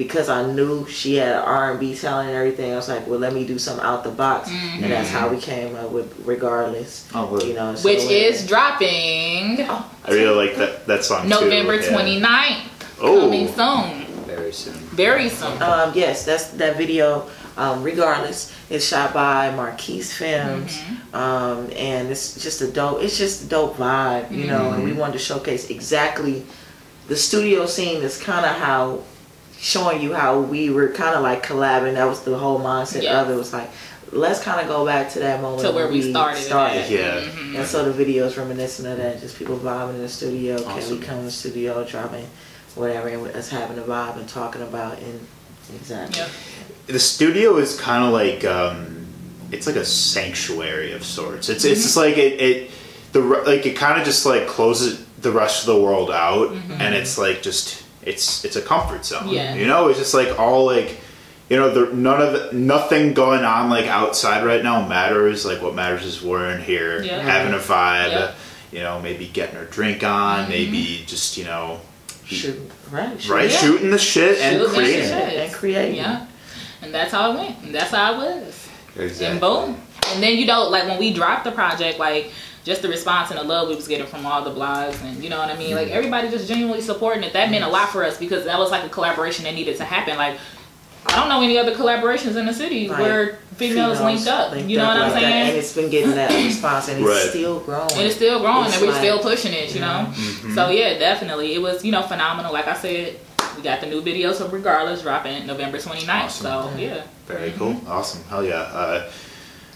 because I knew she had R and B talent and everything, I was like, well, let me do something out the box, Mhm. and that's how we came up with regardless. Oh, well, You know, so Which it- is dropping Oh, I really like that that song November too. yeah. 29th. Oh. Coming soon. Very soon. Very soon. Um, yes, that's that video. Um, regardless, it's shot by Marquise Films, Mm-hmm. um, and it's just a dope. It's just a dope vibe, you know. And we wanted to showcase exactly the studio scene. Is kind of how showing you how we were kind of like collabing. That was the whole mindset Yeah. of it. Was like, let's kind of go back to that moment To where when we started. it at. Yeah. Mhm. And so the video is reminiscent of that. Just people vibing in the studio. Can Awesome. we come in the studio, dropping whatever, and us having a vibe and talking about and exactly. Yep. The studio is kind of like um, it's like a sanctuary of sorts. It's Mm-hmm. it's just like it, it the like it kind of just like closes the rest of the world out, and it's like just it's it's a comfort zone. Mm-hmm. Yeah. You know, it's just like all like you know, the, none of the, nothing going on like outside right now matters. Like what matters is we're in here Yeah. having a vibe. Yeah. Mm-hmm. You know, maybe getting our drink on, maybe just you know, Shoot, right? shoot. right, Yeah. shooting the shit and Shooting the creating. shit. and creating. Yeah. And that's how it went. And that's how it was. Exactly. And boom. And then you know, like when we dropped the project, like just the response and the love we was getting from all the blogs and you know what I mean? Like Mm-hmm. everybody just genuinely supporting it. That meant a lot for us because that was like a collaboration that needed to happen. Like I don't know any other collaborations in the city Like, where females, linked up. linked you know up what I'm like that, saying? And it's been getting that response, and it's still growing. And it's still growing It's and we're like- still pushing it, you know? Mm-hmm. So yeah, definitely. It was, you know, phenomenal. Like I said, we got the new videos of Regardless dropping November 29th. Awesome. So yeah. Very cool. Awesome. Hell yeah. Uh,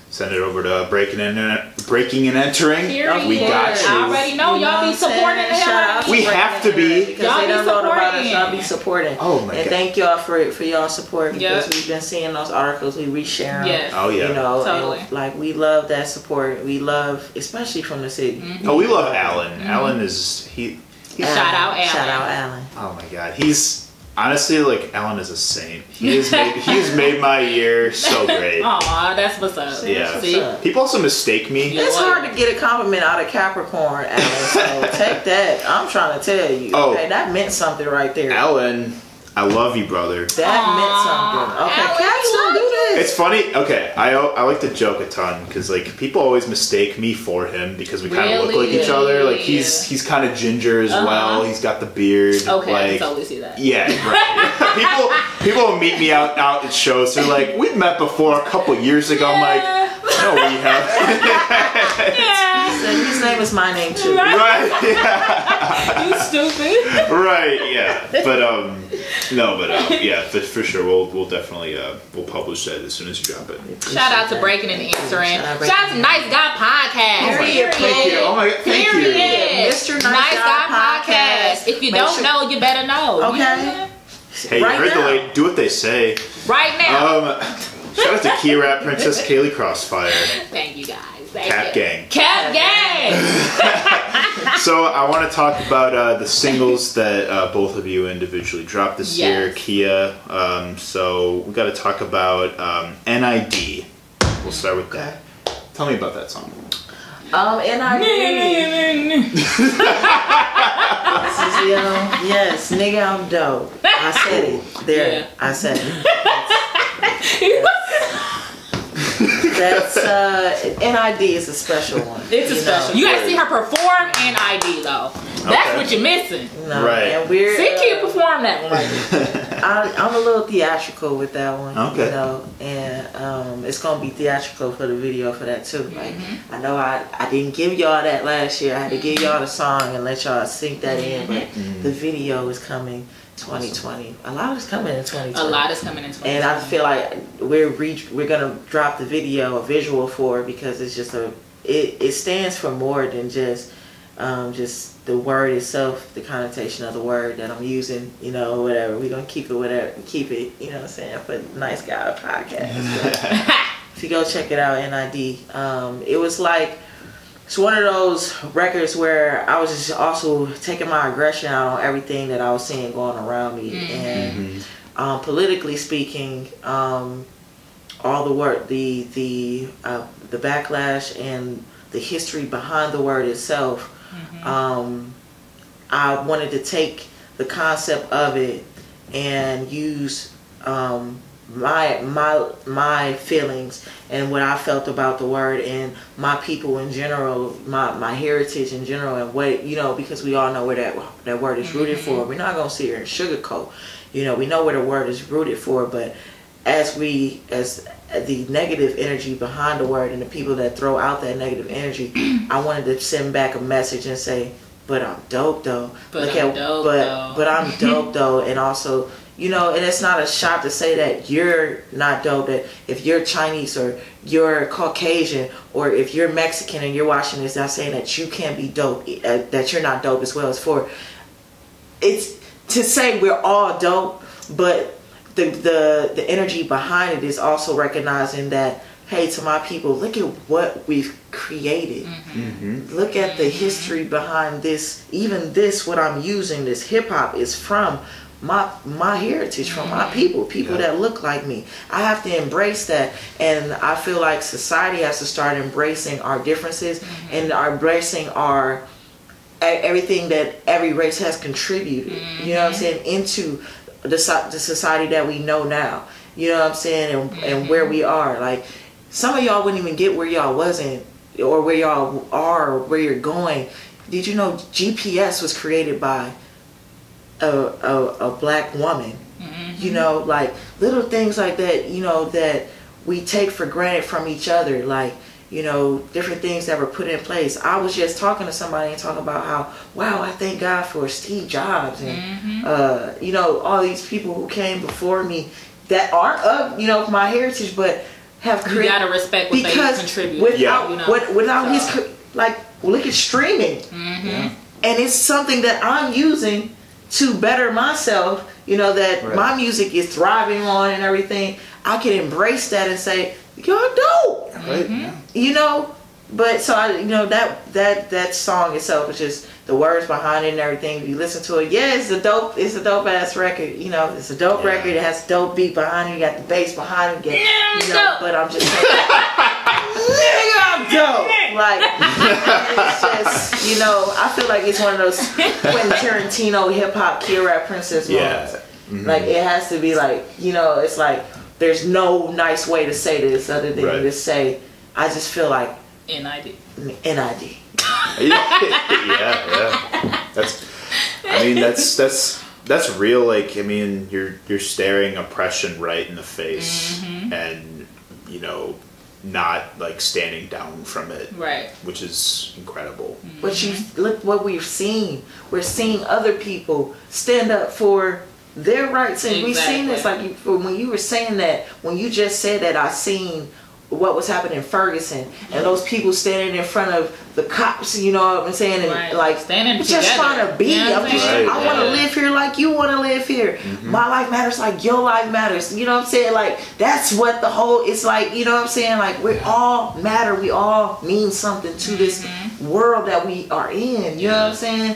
send it over to breaking and uh, breaking and entering. Period. We got you. I already know You know y'all be supporting Shout to We have to be. Because Y'all they be don't know about us. supporting. Y'all be supporting. Oh my and God. thank y'all for for y'all support because Yep. we've been seeing those articles. We reshare them. Yes. Oh yeah. You know, Totally. and, like we love that support. We love, especially from the city. Mm-hmm. Oh, we love Alan. Mm-hmm. Alan is he. Alan. Shout out Alan. Shout out Alan. Oh my god, he's honestly like Alan is a saint. He has made he has made my year so great. Aw, that's what's up. Yeah. See? What's up? People also mistake me. Yeah. It's what? hard to get a compliment out of Capricorn, Alan. So take that. I'm trying to tell you. Oh. Okay, that meant something right there. Alan, I love you, brother. That Aw, meant something. Okay, Alan, cats we don't love do this. It's funny. Okay, I I like to joke a ton because like people always mistake me for him because we kind of look like each other. Like he's he's kind of ginger as Uh-huh. well. He's got the beard. Okay, I like, totally see that. Yeah, right. people people will meet me out out at shows. They're like, "We've met before a couple years ago." I'm like, "No, we have." yeah. So his name is my name too. right? Yeah. You stupid. right. Yeah. But um, no, but um, yeah, for, for sure, we'll we'll definitely uh we'll publish that as soon as you drop it. Shout out to Breaking and Answering. Shout out Shout out to Nice Guy Podcast. Period. Thank you. Oh my god, thank you. Period. Mr. Nice Guy Podcast. If you Make don't sure- know, you better know. You Okay. know? Hey, you Right heard the now. Do what they say. Right now. Um, shout out to Key Rap Princess Kaylee Crossfire, Thank you guys. Thank Cap you. Gang. Cap Gang. So I want to talk about uh, the singles that uh, both of you individually dropped this year, Kia. Um, so we got to talk about um, NID. We'll start with that. Tell me about that song. Um, and I This is, you know, yes, nigga, I'm dope. I said it. There, Yeah. I said it. That's uh, NID is a special one. It's a special. know. You gotta see her perform NID though. That's Okay. what you're missing. No, Right. And we're See, Kia uh, perform that one right. I, I'm a little theatrical with that one. Okay. You know, and um, it's gonna be theatrical for the video for that too. Like, I know I, I didn't give y'all that last year. I had to give y'all the song and let y'all sink that in. But the video is coming 2020. A lot is coming in 2020. A lot is coming in 2020. And I feel like we're re- we're gonna drop the video, a visual for it because it's just a it, it stands for more than just um, just the word itself, the connotation of the word that I'm using, you know, whatever. We're gonna keep it whatever keep it, you know what I'm saying, for Nice Guy podcast. But if you go check it out, NID. Um, it was like it's one of those records where I was just also taking my aggression out on everything that I was seeing going around me. And um, politically speaking, um, all the word, the the uh, the backlash and the history behind the word itself. Um, I wanted to take the concept of it and use um, my my my feelings and what I felt about the word and my people in general, my my heritage in general, and what you know, because we all know where that that word is rooted for. Mm-hmm. We're not gonna sit here and sugarcoat. You know, we know where the word is rooted for, but as we as the negative energy behind the word and the people that throw out that negative energy, I wanted to send back a message and say, "But I'm dope though. But I'm dope, but though." but I'm dope though." And also, you know, and it's not a shot to say that you're not dope. That if you're Chinese or you're Caucasian or if you're Mexican and you're watching this, not saying that you can't be dope. Eh, uh, that you're not dope as well as for. It's to say we're all dope, but the the the energy behind it is also recognizing that hey to my people look at what we've created mm-hmm. Mm-hmm. look at the mm-hmm. history behind this even this what i'm using this hip-hop is from my my heritage from my mm-hmm. people people Yeah. that look like me. I have to embrace that. And i feel like society has to start embracing our differences mm-hmm. and are embracing our everything that every race has contributed you know what i'm mm-hmm. saying into the, the society that we know now you know what i'm saying and, and where we are. Like some of y'all wouldn't even get where y'all wasn't or where y'all are or where you're going. Did you know gps was created by a, a, a black woman mm-hmm. you know like little things like that you know that we take for granted from each other like you know different things that were put in place i was just talking to somebody and talking about how wow i thank god for steve jobs and mm-hmm. uh, you know all these people who came before me that aren't of you know my heritage but have You created gotta respect what because they contribute. without Yeah. you know? with- without his So- cre- like look at streaming mm-hmm. Yeah. and it's something that I'm using to better myself. You know that Right. my music is thriving on and everything. I can embrace that and say, "You're dope," Right. Yeah. you know. But so I, you know that that that song itself is just the words behind it and everything. If you listen to it, yeah, it's a dope, it's a dope ass record. You know, it's a dope Yeah. record. It has dope beat behind it. You got the bass behind it. You, Yeah, you know, dope. but I'm just saying, nigga, I'm dope. Like it's just, you know, I feel like it's one of those Quentin Tarantino hip hop kill rap princess Yeah. moments. Mm-hmm. Like it has to be like, you know, it's like there's no nice way to say this other than Right. to say, I just feel like NID. NID. yeah, yeah. That's. I mean, that's that's that's real. Like, I mean, you're you're staring oppression right in the face, mm-hmm. and you know, not like standing down from it, Right. which is incredible. Mm-hmm. But you look what we've seen. We're seeing other people stand up for their rights, and we've seen this. Like you, when you were saying that, when you just said that, I seen what was happening in Ferguson, and those people standing in front of the cops. You know what I'm saying? And Right. like Standing just trying to be. You know I'm I'm just. saying? I want to Right. live here like you want to live here. My life matters like your life matters. You know what I'm saying? Like that's what the whole. It's like you know what I'm saying. Like we all matter. We all mean something to this Mm-hmm. world that we are in. You know what I'm saying?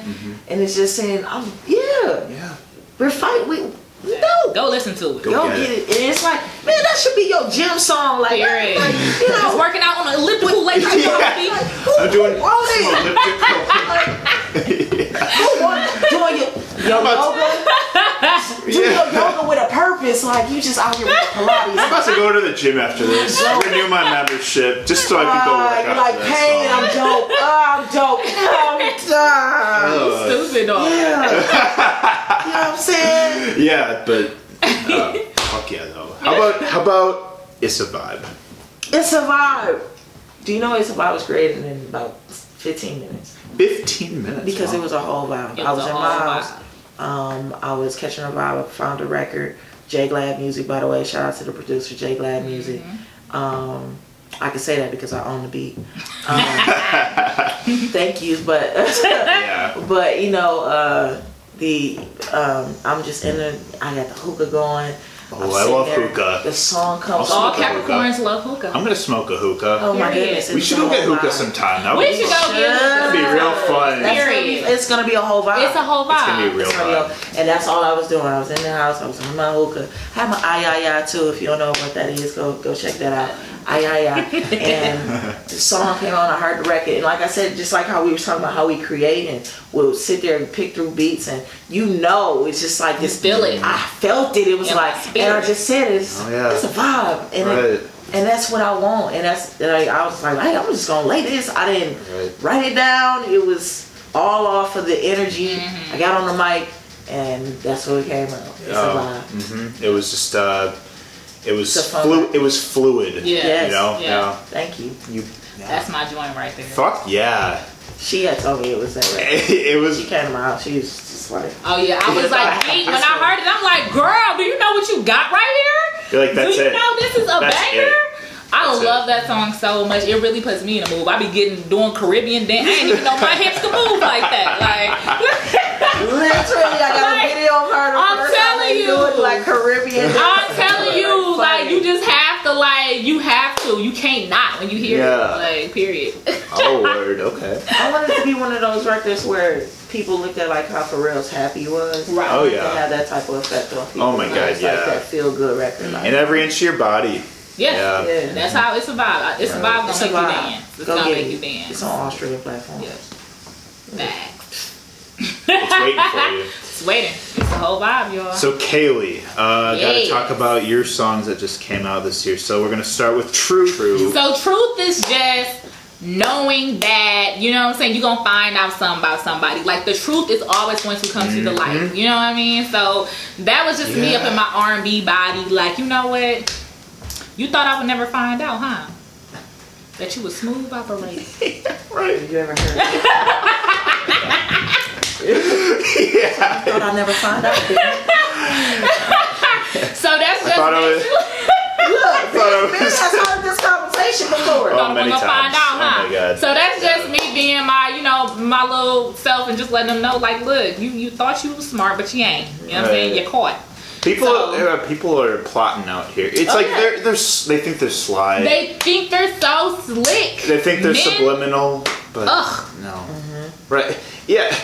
And it's just saying, I'm yeah. Yeah. We're fighting. We we know. Go listen to it. Go Go get get it. it. And it's like, man, that should be your gym song. Like, Period. like you Just know, working out on an elliptical like you know how to be. who, I'm doing who wrote some it? elliptical. Who want doing your, your about- yoga? Do Yeah. your yoga with a purpose. Like you just out here with Pilates. I'm about to go to the gym after this. Renew my membership just so I can go Ah, work you're out. like, to hey, I'm dope. Oh, I'm dope. I'm done. song. Stupid dog. Yeah. you know what I'm saying? Uh, yeah, but uh, fuck yeah though. How about how about it's a vibe? It's a vibe. Do you know It's a Vibe was created in about 15 minutes? Fifteen minutes. Because wow. it was a whole vibe. It I was was a in whole my house. vibe. Um, I was catching a vibe. I found a record. J Glad Music, by the way. Shout out to the producer, J Glad Music. Mm-hmm. Um, I can say that because I own the beat. Um, thank you, but Yeah. but you know uh, the um, I'm just in the. I got the hookah going. Oh, I'm I sitting love there, hookah. The song comes I'll All smoke hookah. Capricorns love hookah. I'm gonna smoke a hookah. Oh my Period. goodness! we should go get whole hookah vibe. sometime. That We would be should go fun. get That'd be real fun. That's gonna be, it's gonna be a whole vibe. It's a whole It's gonna be vibe. a real It's gonna be a- vibe. and that's all I was doing. I was in the house. I was on my hookah. I have my ay ay ay too. If you don't know what that is, go go check that out. Ay ay ay. And the song came on. I heard the record, and like I said, just like how we were talking about how we create and we'll sit there and pick through beats, and you know, it's just like this. feel it. I felt it. It was In like, and. I just said it's Oh, yeah. it's a vibe, and Right. it, and that's what I want, and that's and I, I was like, hey, I'm just gonna lay this. I didn't Right. write it down. It was all off of the energy. Mm-hmm. I got on the mic, and that's what it came out. It's a vibe. hmm It was just uh, it was It's flu- it was fluid. Yeah. Yes. You know. Yeah. Thank you. You. Yeah. That's my joint right there. Fuck yeah. She had told me it was that way. It was She came to my house. She was just like, Oh yeah, I was like, geek. when I heard it, I'm like, girl, do you know what you got right here? You're like, that's do you it. know this is a That's banger? it. I That's it. love that song so much. It really puts me in a move. I be getting doing Caribbean dance. I didn't even know my hips could move like that. Like literally, I got Like, a video of her. the I'm first telling you. do it, like Caribbean. Dance. I'm telling you, like Funny. you just have to like you have to. You can't not when you hear Yeah. it. Like period. oh word. Okay. I wanted to be one of those records where people looked at like how Pharrell's happy was. Right. Oh To yeah. have that type of effect on people. Oh my Like, God, it's yeah. Like that feel good record. Like, In every inch of your body. Yeah. Yeah. yeah. That's how it's a vibe. It's a vibe gonna It's a make you vibe. dance. It's Go gonna make it. you dance. It's on all streaming platforms. Yeah. Facts. It's waiting for you. It's waiting. It's the whole vibe, y'all. So Kaylee, uh, gotta talk about your songs that just came out this year. So we're gonna start with True True. So truth is just knowing that, you know what I'm saying, you're gonna find out something about somebody. Like the truth is always going to come to the light. You know what I mean? So that was just me up in my R and B body, like, you know what? You thought I would never find out, huh? That you was smooth operator. right. Have you ever heard? yeah. Thought I'd never find out. So that's just thought I was- Look, thought I maybe was- that's how gonna, oh, many we're gonna find times. out, Oh my God. So that's just me being my, you know, my little self and just letting them know, like, look, you you thought you was smart, but you ain't. You know what I'm saying? You're caught. People, So- uh, people are plotting out here. It's Oh, like yeah. they're, they're they think they're sly. They, think they're so slick. They think they're Men- subliminal, but Ugh. no. Mm-hmm. Right? Yeah.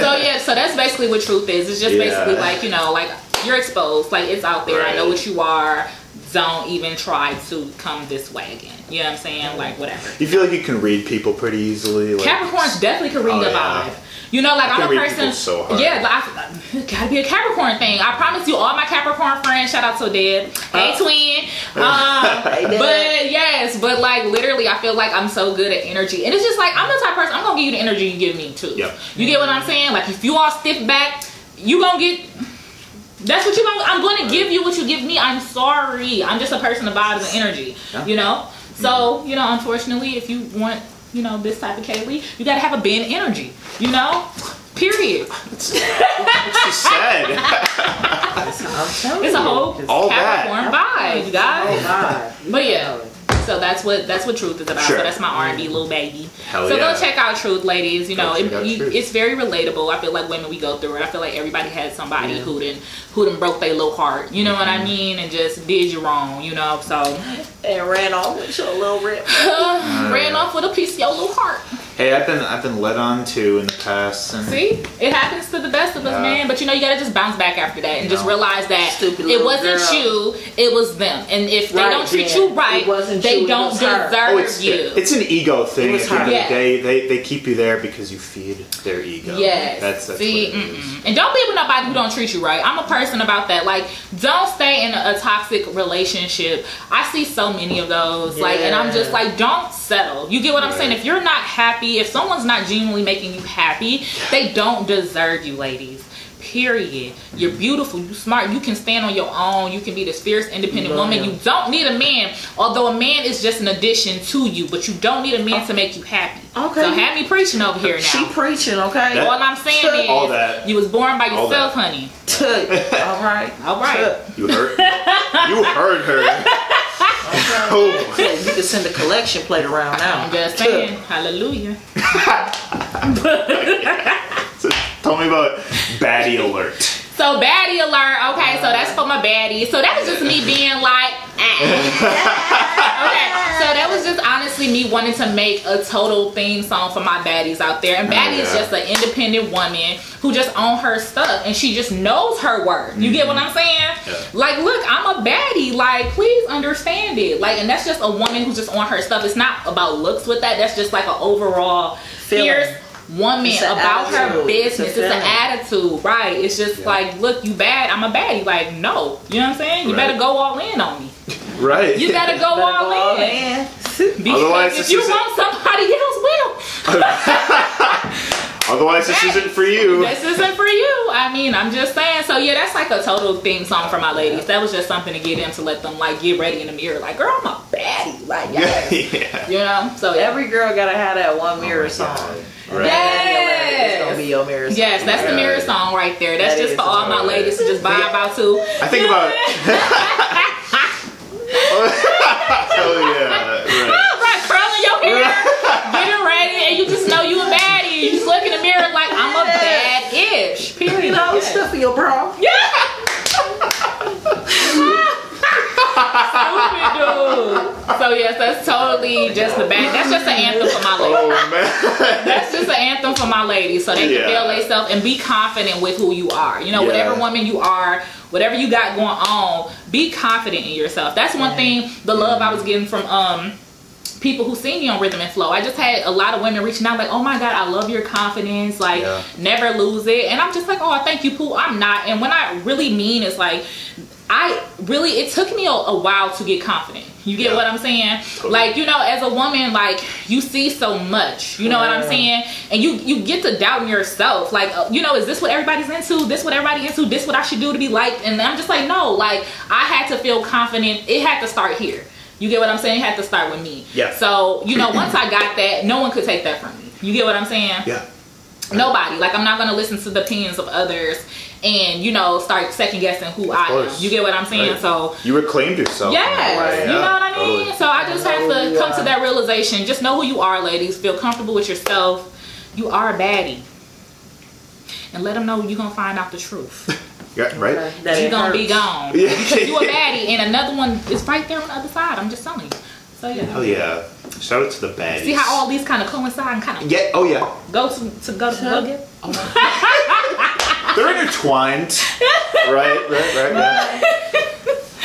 so yeah, so that's basically what truth is. It's just Yeah. basically like you know, like you're exposed, like it's out there. I know what you are. Don't even try to come this way again. You know what I'm saying? Like whatever. you feel like you can read people pretty easily. Like, Capricorns definitely can read Oh, the yeah. You know, like I'm a person. so hard. Yeah, like, it gotta be a Capricorn thing. I promise you, all my Capricorn friends. Shout out to Deb. Hey, Uh. twin. Um, but yes, but like literally, I feel like I'm so good at energy, and it's just like I'm the type of person. I'm gonna give you the energy you give me too. Yep. You get what I'm saying? Like if you all stiff back, you gonna get. That's what you gonna. I'm gonna give you what you give me. I'm sorry. I'm just a person of vibes and energy. You know. So you know, unfortunately, if you want, you know, this type of Kaylee, you gotta have a bend energy. You know. Period. what she said. I'm telling It's a whole All that. Capricorn vibe, you guys. Oh. But yeah. So that's what that's what truth is about. Sure. So that's my R and B little baby. Hell so yeah. go check out Truth, ladies. You know, it, you- Truth. it's very relatable. I feel like women we go through it. I feel like everybody had somebody who didn't who done broke their little heart. You know what Mm-hmm. I mean? And just did you wrong. You know. So And ran off with your little rip. ran off with a piece of your little heart. Hey, I've been I've been led on to in the past. And See, it happens to the best of us, Yeah. man. But you know, you gotta just bounce back after that and just No. realize that Stupid it wasn't girl. you, it was them. And if they don't treat yeah. you right, It wasn't they you, don't deserve Oh, it's you. it's an ego thing. At the end of Yeah. the day, they they keep you there because you feed their ego. Yes. That's that's See, what it is. mm-mm. and don't be with nobody who don't treat you right. I'm a person about that. Like, don't stay in a, a toxic relationship. I see so many of those. Like, and I'm just like, don't settle. You get what I'm saying? If you're not happy, if someone's not genuinely making you happy, they don't deserve you, ladies. Period. You're beautiful. You smart. You can stand on your own. You can be this fierce, independent Love woman. him. You don't need a man. Although a man is just an addition to you, but you don't need a man to make you happy. Okay. So have me preaching over here now. She preaching, okay? That- All I'm saying is, All that. you was born by yourself, honey. All right. All right. You heard you heard her. Oh. You can send a collection plate around now. I'm just saying, hallelujah. So, tell me about baddie alert. So baddie alert. Okay, so that's for my baddie. So that was just me being like, ah. okay. So that was just honestly me wanting to make a total theme song for my baddies out there. And baddie is yeah. just an independent woman who just own her stuff and she just knows her worth. You get what I'm saying? Yeah. Like, look, I'm a baddie. Like, please understand it. Like, and that's just a woman who's just on her stuff. It's not about looks with that. That's just like an overall Feeling. fierce woman It's an about her business. It's It's, an attitude, right? It's just Yeah. like, look, you bad. I'm a baddie. Like, no, you know what I'm saying? You Right. better go all in on me. Right. You gotta go Better all go all in. in. Because Otherwise, if this you isn't- want somebody else, will. Otherwise, this isn't for you. This isn't for you. I mean, I'm just saying. So yeah, that's like a total theme song for my ladies. That was just something to get them to let them like get ready in the mirror. Like, girl, I'm a baddie. Like, Yeah. yes. yeah. You know. So yeah. Every girl gotta have that one mirror oh my song. God. And Right. Yes. It's gonna be your mirror song. Yes, that's the mirror song right there. That's That just for all my ladies to just vibe out to. I think about. oh yeah. Right. right, curling your hair, getting ready, and you just know you a baddie. You just look in the mirror like I'm a bad ish. Period. You know, Yes. stuff for your bra. Stupid dude. So yes, that's totally just the bad. That's just an anthem for my lady. Oh man. That's just an anthem for my ladies, so they can Yeah. feel themselves and be confident with who you are. You know, whatever woman you are, whatever you got going on, be confident in yourself. That's one thing. The love I was getting from um people who see me on Rhythm and Flow. I just had a lot of women reaching out like, "Oh my God, I love your confidence. Like, Yeah. never lose it." And I'm just like, "Oh, thank you, Pooh. I'm not." And when I really mean is like, I really it took me a, a while to get confident. You get Yeah. what I'm saying? Totally. Like, you know, as a woman, like you see so much. You know what I'm saying? And you you get to doubting yourself. Like, uh, you know, is this what everybody's into? This what everybody into? This what I should do to be liked? And I'm just like, no. Like, I had to feel confident. It had to start here. You get what I'm saying? It had to start with me. Yeah. So, you know, once I got that, no one could take that from me. You get what I'm saying? Yeah. Nobody. Like I'm not gonna listen to the opinions of others and you know start second guessing who I am. You get what I'm saying? Right. So You reclaimed yourself. in yeah, you know what I mean. totally. So I just have to you come to that realization. Just know who you are, ladies. Feel comfortable with yourself. You are a baddie, and let them know you're gonna find out the truth. Yeah, right. That You're gonna be gone Yeah. because you a baddie, and another one is right there on the other side. I'm just telling you. So yeah. Hell yeah! Shout out to the baddies. See how all these kind of coincide and kind of Yeah. Oh yeah. go to to go to go get. They're intertwined. right. Right. Right.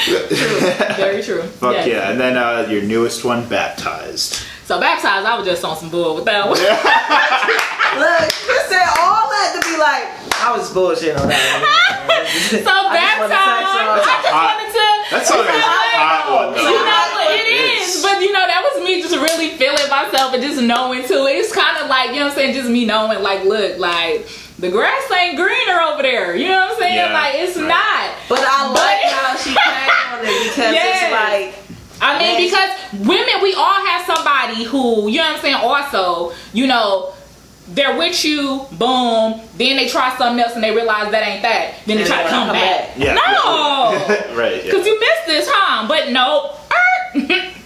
Yeah. Very true. Fuck Yes. yeah! And then uh, your newest one, baptized. So baptized, I was just on some bull with that one. Look, you said all that to be like, I was bullshit on that one. So I baptized, just I wanna just wanted to. That song is a hot one though. You know what it It is, is. but you know that was me just really feeling myself and just knowing too. It's kind of like you know what I'm saying, just me knowing like, look, like the grass ain't greener over there. You know what I'm saying? Yeah, like it's right. not. But I But- like how she came on it because Yes. it's like, I mean, Yes. because women, we all have somebody who, you know what I'm saying, also, you know, they're with you, boom, then they try something else and they realize that ain't that. Then they And try to come come back. back. Yeah. No! right. Yeah. Because you missed this, huh? But nope. Er.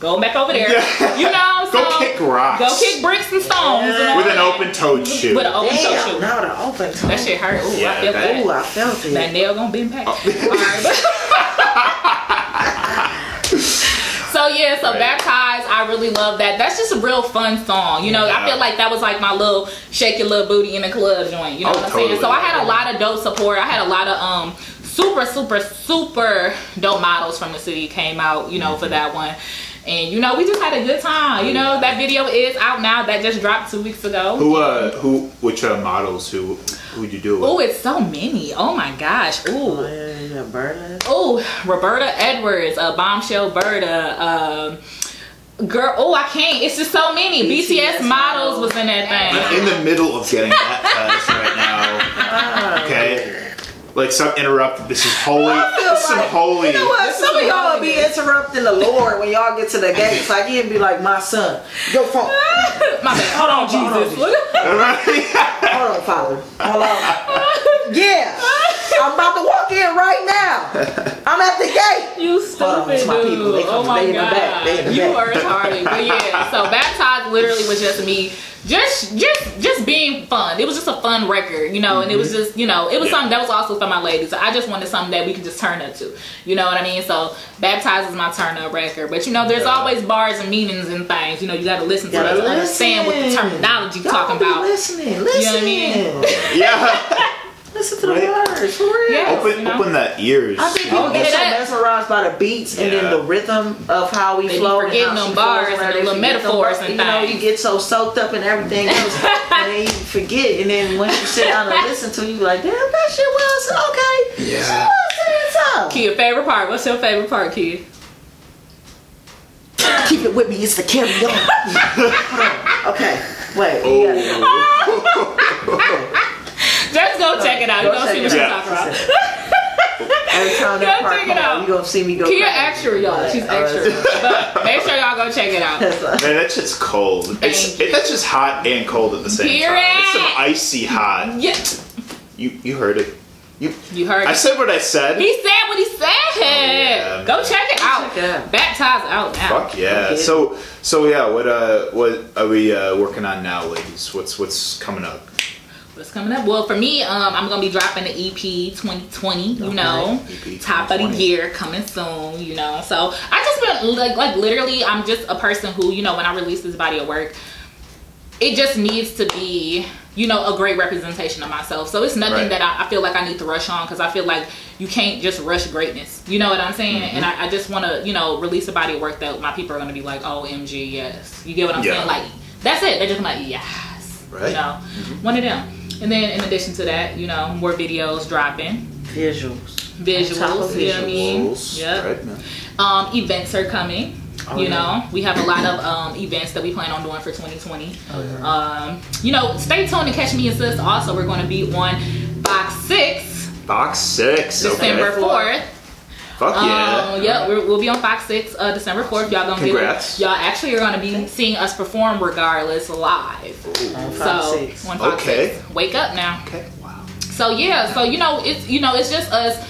Go back over there. Yeah. You know, so Go kick rocks. Go kick bricks and stones. and all with an open-toed shoe. With an open toe damn, shoe. now the open toe. That shit hurt. Ooh, Yeah, I feel that- that. Ooh, I felt it. That nail gonna bend back. Oh. Alright. So yeah, so Right. baptized, I really love that. That's just a real fun song. You know, I feel like that was like my little shake your little booty in the club joint. You know Oh, what I'm saying? So I had a lot of dope support. I had a lot of um super, super, super dope models from the city came out, you know, for that one. And you know, we just had a good time. You know, that video is out now. That just dropped two weeks ago. Who? Uh. Who? Which uh, models? Who? Who'd you do it with? Oh, it's so many. Oh my gosh. Oh, Ooh. yeah, yeah, Berta. Oh, Roberta Edwards, uh, Bombshell Berta, um, girl. Oh, I can't. It's just so many. BTS, BTS models was in that I'm thing. in the middle of getting baptized right now. Okay. Like some interrupt. This is holy. I feel This is some like- holy. You know what? Some of y'all will be interrupting the Lord when y'all get to the gates. Like he'd be like, "My son, go phone. My bad. Hold on, Hold on, Jesus. Hold on, Father. Hold on. Yeah, I'm about to walk in right now. I'm at the gate. you stupid it's my dude. oh my they in the back. They in god. the You back. are retarded. But yeah, so baptized literally was just me. Just, just, just being fun. It was just a fun record, you know, and it was mm-hmm. just, you know, it was Yeah. something that was also for my ladies. I just wanted something that we could just turn up to, you know what I mean? So, baptize is my turn up record, but you know, there's Yeah. always bars and meanings and things. You know, you got to listen to Gotta it understand what the terminology Y'all talking about. Listening, listen. You know what I mean? yeah. Listen to the Right. words for real. Yeah. Open, You know? open that ears. I think you people know? get so mesmerized by the beats and then the rhythm of how we They flow. and forgetting how them she bars and the They little forget them metaphors bars. and You know, you get so soaked up in everything else, and then you forget. And then once you sit down and listen to, it, you be like, damn, that shit was okay. Yeah. She was saying something. Kid, favorite part? What's your favorite part, kid? Keep it with me. It's the carry on. Hold on. Okay. Wait. Oh. You gotta, Just go check it out. You Go gonna see check what it she's out. talking about. every time Go that part check it out. on, you gonna see me go. Kia crazy. extra, y'all. She's All right. extra. But make sure y'all go check it out. That's right. Man, that shit's cold. It's Thank you. it, that's just hot and cold at the same Hear time. It's some icy hot. Yeah, You you heard it. You you heard. It. I it. said what I said. He said what he said. Oh, yeah. Go check it out. Check it out. Baptized out now. Fuck yeah. So so yeah, what uh what are we uh working on now, ladies? What's what's coming up? What's coming up? Well, for me, um, I'm gonna be dropping the EP 2020. You Okay. know, top of the year coming soon. You know, so I just been like, like literally, I'm just a person who, you know, when I release this body of work, it just needs to be, you know, a great representation of myself. So it's nothing Right. that I, I feel like I need to rush on because I feel like you can't just rush greatness. You know what I'm saying? Mm-hmm. And I, I just want to, you know, release a body of work that my people are gonna be like, oh, MG, yes. You get what I'm Yeah. saying? Like that's it. They're just like, yes. Right. You know, one of them. And then in addition to that, you know, more videos dropping, Visuals. visuals. On top of You know what I mean? Rules, Yep. Right, man. Um, events are coming. Oh, you yeah. know, we have a lot of um, events that we plan on doing for 2020. Oh, yeah. Um, you know, stay tuned to Catch Me and Sis. Also, we're going to be on Fox Six, Fox six. December Okay. fourth. Fuck yeah. Um, yep, we're, we'll be on Fox Six, uh, December fourth. Y'all gonna Congrats. get y'all actually are gonna be seeing us perform regardless live. On So Fox Six. on Fox Okay. Six. Wake up now. Okay. Wow. So yeah, so you know it's you know it's just us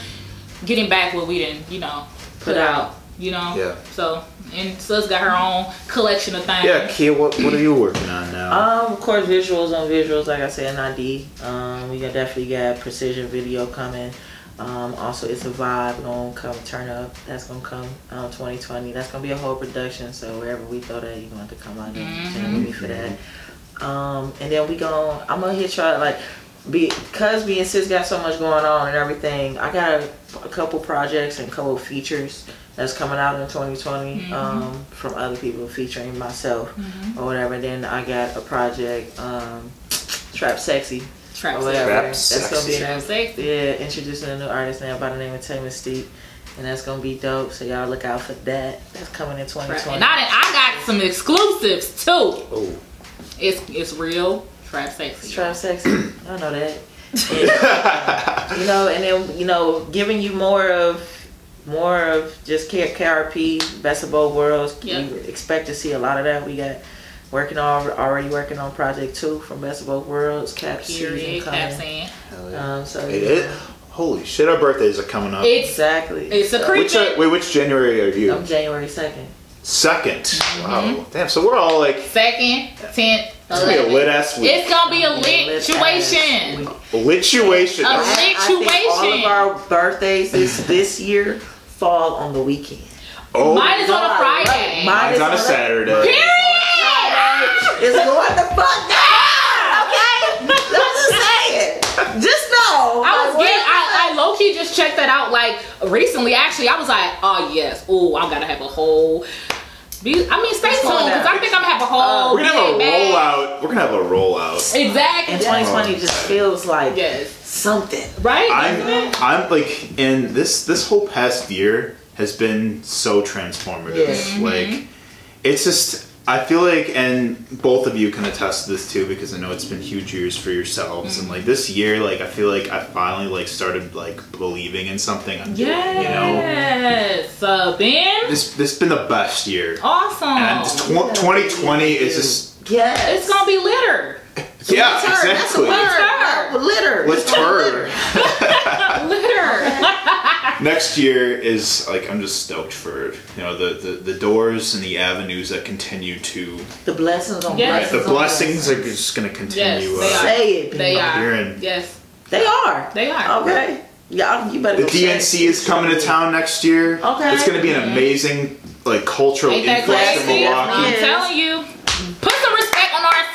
getting back what we didn't you know put, Put out. out. You know. Yeah. So and Sus got her own collection of things. Yeah, Kia, what what are you working on now? Um, of course, visuals on visuals. Like I said, NID. Um, we got definitely got precision video coming. Um, also, it's a vibe gonna come turn up. That's gonna come um 2020. That's gonna be a whole production. So wherever we throw that, you're to have to come out and with me for that. Um, and then we gonna I'm gonna hit y'all like because me and sis got so much going on and everything. I got a, a couple projects and couple features that's coming out in 2020 um, from other people featuring myself or whatever. Then I got a project, um, Trap Sexy Trap or Sexy. whatever. Trap that's gonna be Trap Sexy. yeah, introducing a new artist now by the name of Tay Mystique. And that's gonna be dope. So y'all look out for that. That's coming in 2020. And I, I got some exclusives too. oh, It's it's real trap sexy. Trap sexy. I know that. And, uh, you know, and then you know, giving you more of more of just K- KRP, best of both worlds. Yeah. You expect to see a lot of that. We got working on already working on project two from best of both worlds. Cap season coming. Cap saying. hell yeah. Um, so It, you it, holy shit, our birthdays are coming up. It's exactly. it's a So, creep. which uh, wait, which January are you? I'm January second. 2nd Wow, damn. So we're all like, second, tenth, it's gonna be a lit ass week. It's gonna be a lit situation. Lituation. A I, I think all of our birthdays this this year fall on the weekend. oh, Mine is on a Friday. Mine mine's is on a Saturday. Period. It's going the fuck down, okay? I'm just saying. Just know. I was like, getting, I, I low key just checked that out like recently. Actually, I was like, oh yes, oh I gotta have a whole. Be, I mean, stay What's tuned because? I think I'm gonna have a uh, whole. We're gonna have a big bag. rollout. We're gonna have a rollout. Exactly. and 2020 just feels like Yes. something. Right. I'm, I'm like, and this this whole past year has been so transformative. Yeah. Mm-hmm. Like, it's just. I feel like, and both of you can attest to this too, because I know it's been huge years for yourselves. And like this year, like I feel like I finally like started like believing in something. I'm doing, You know, Yes. Uh, Ben. this this has been the best year. Awesome. And just tw- 2020 is just Yes. it's gonna be litter. yeah, Litter, that's a exactly. word. Litter. Let's It's litter. Litter. Next year is like I'm just stoked for you know the, the the doors and the avenues that continue to The blessings on Yes. the blessings. on blessings are just gonna continue. Yes, continue. they uh, are. Say it. They are. You're. Yes. They are. They are. Okay. Y'all, you better The go check. DNC is coming to town next year. Okay. It's gonna be an amazing like cultural Ain't that influx to crazy? Milwaukee. I'm telling you. Put some respect on our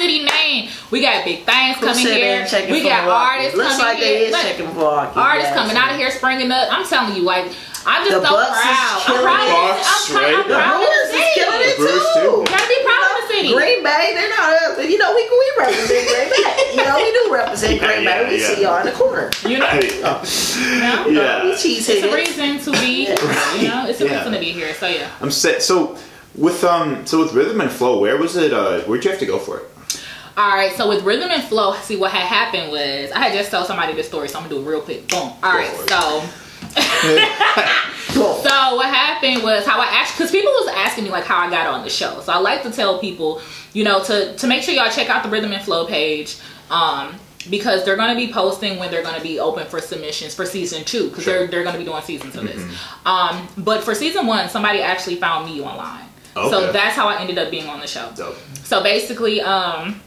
city name. We got big things Who coming said here. ain't checking We got Milwaukee? artists Looks coming like here. they is checking for Milwaukee. artists yes. coming out of here springing up. I'm telling you, like, I'm just The so Bucks is proud. I'm proud. Of, Bucks, I'm, proud- right? I'm The proud of the is killing it Brewers too. too. Gotta be proud of the city. Green Bay, they're not up. You know, we we represent Green Bay. You know, we do represent Yeah, Green yeah, Bay. We yeah. see y'all in the corner. You know, Hey, you know? yeah. We cheese It's a reason to be. You know, it's a reason to be here. So yeah. I'm set. So with um so with rhythm and flow, where was it? Uh, where'd you have to go for it? All right, so with rhythm and flow, see what had happened was I had just told somebody this story, so I'm gonna do it real quick. Boom. All right, so so what happened was how I actually because people was asking me like how I got on the show. So I like to tell people, you know, to to make sure y'all check out the rhythm and flow page. Um because they're going to be posting when they're going to be open for submissions for season two because Sure. they're, they're going to be doing seasons of this um but for season one somebody actually found me online so that's how i ended up being on the show Dope. so basically, um,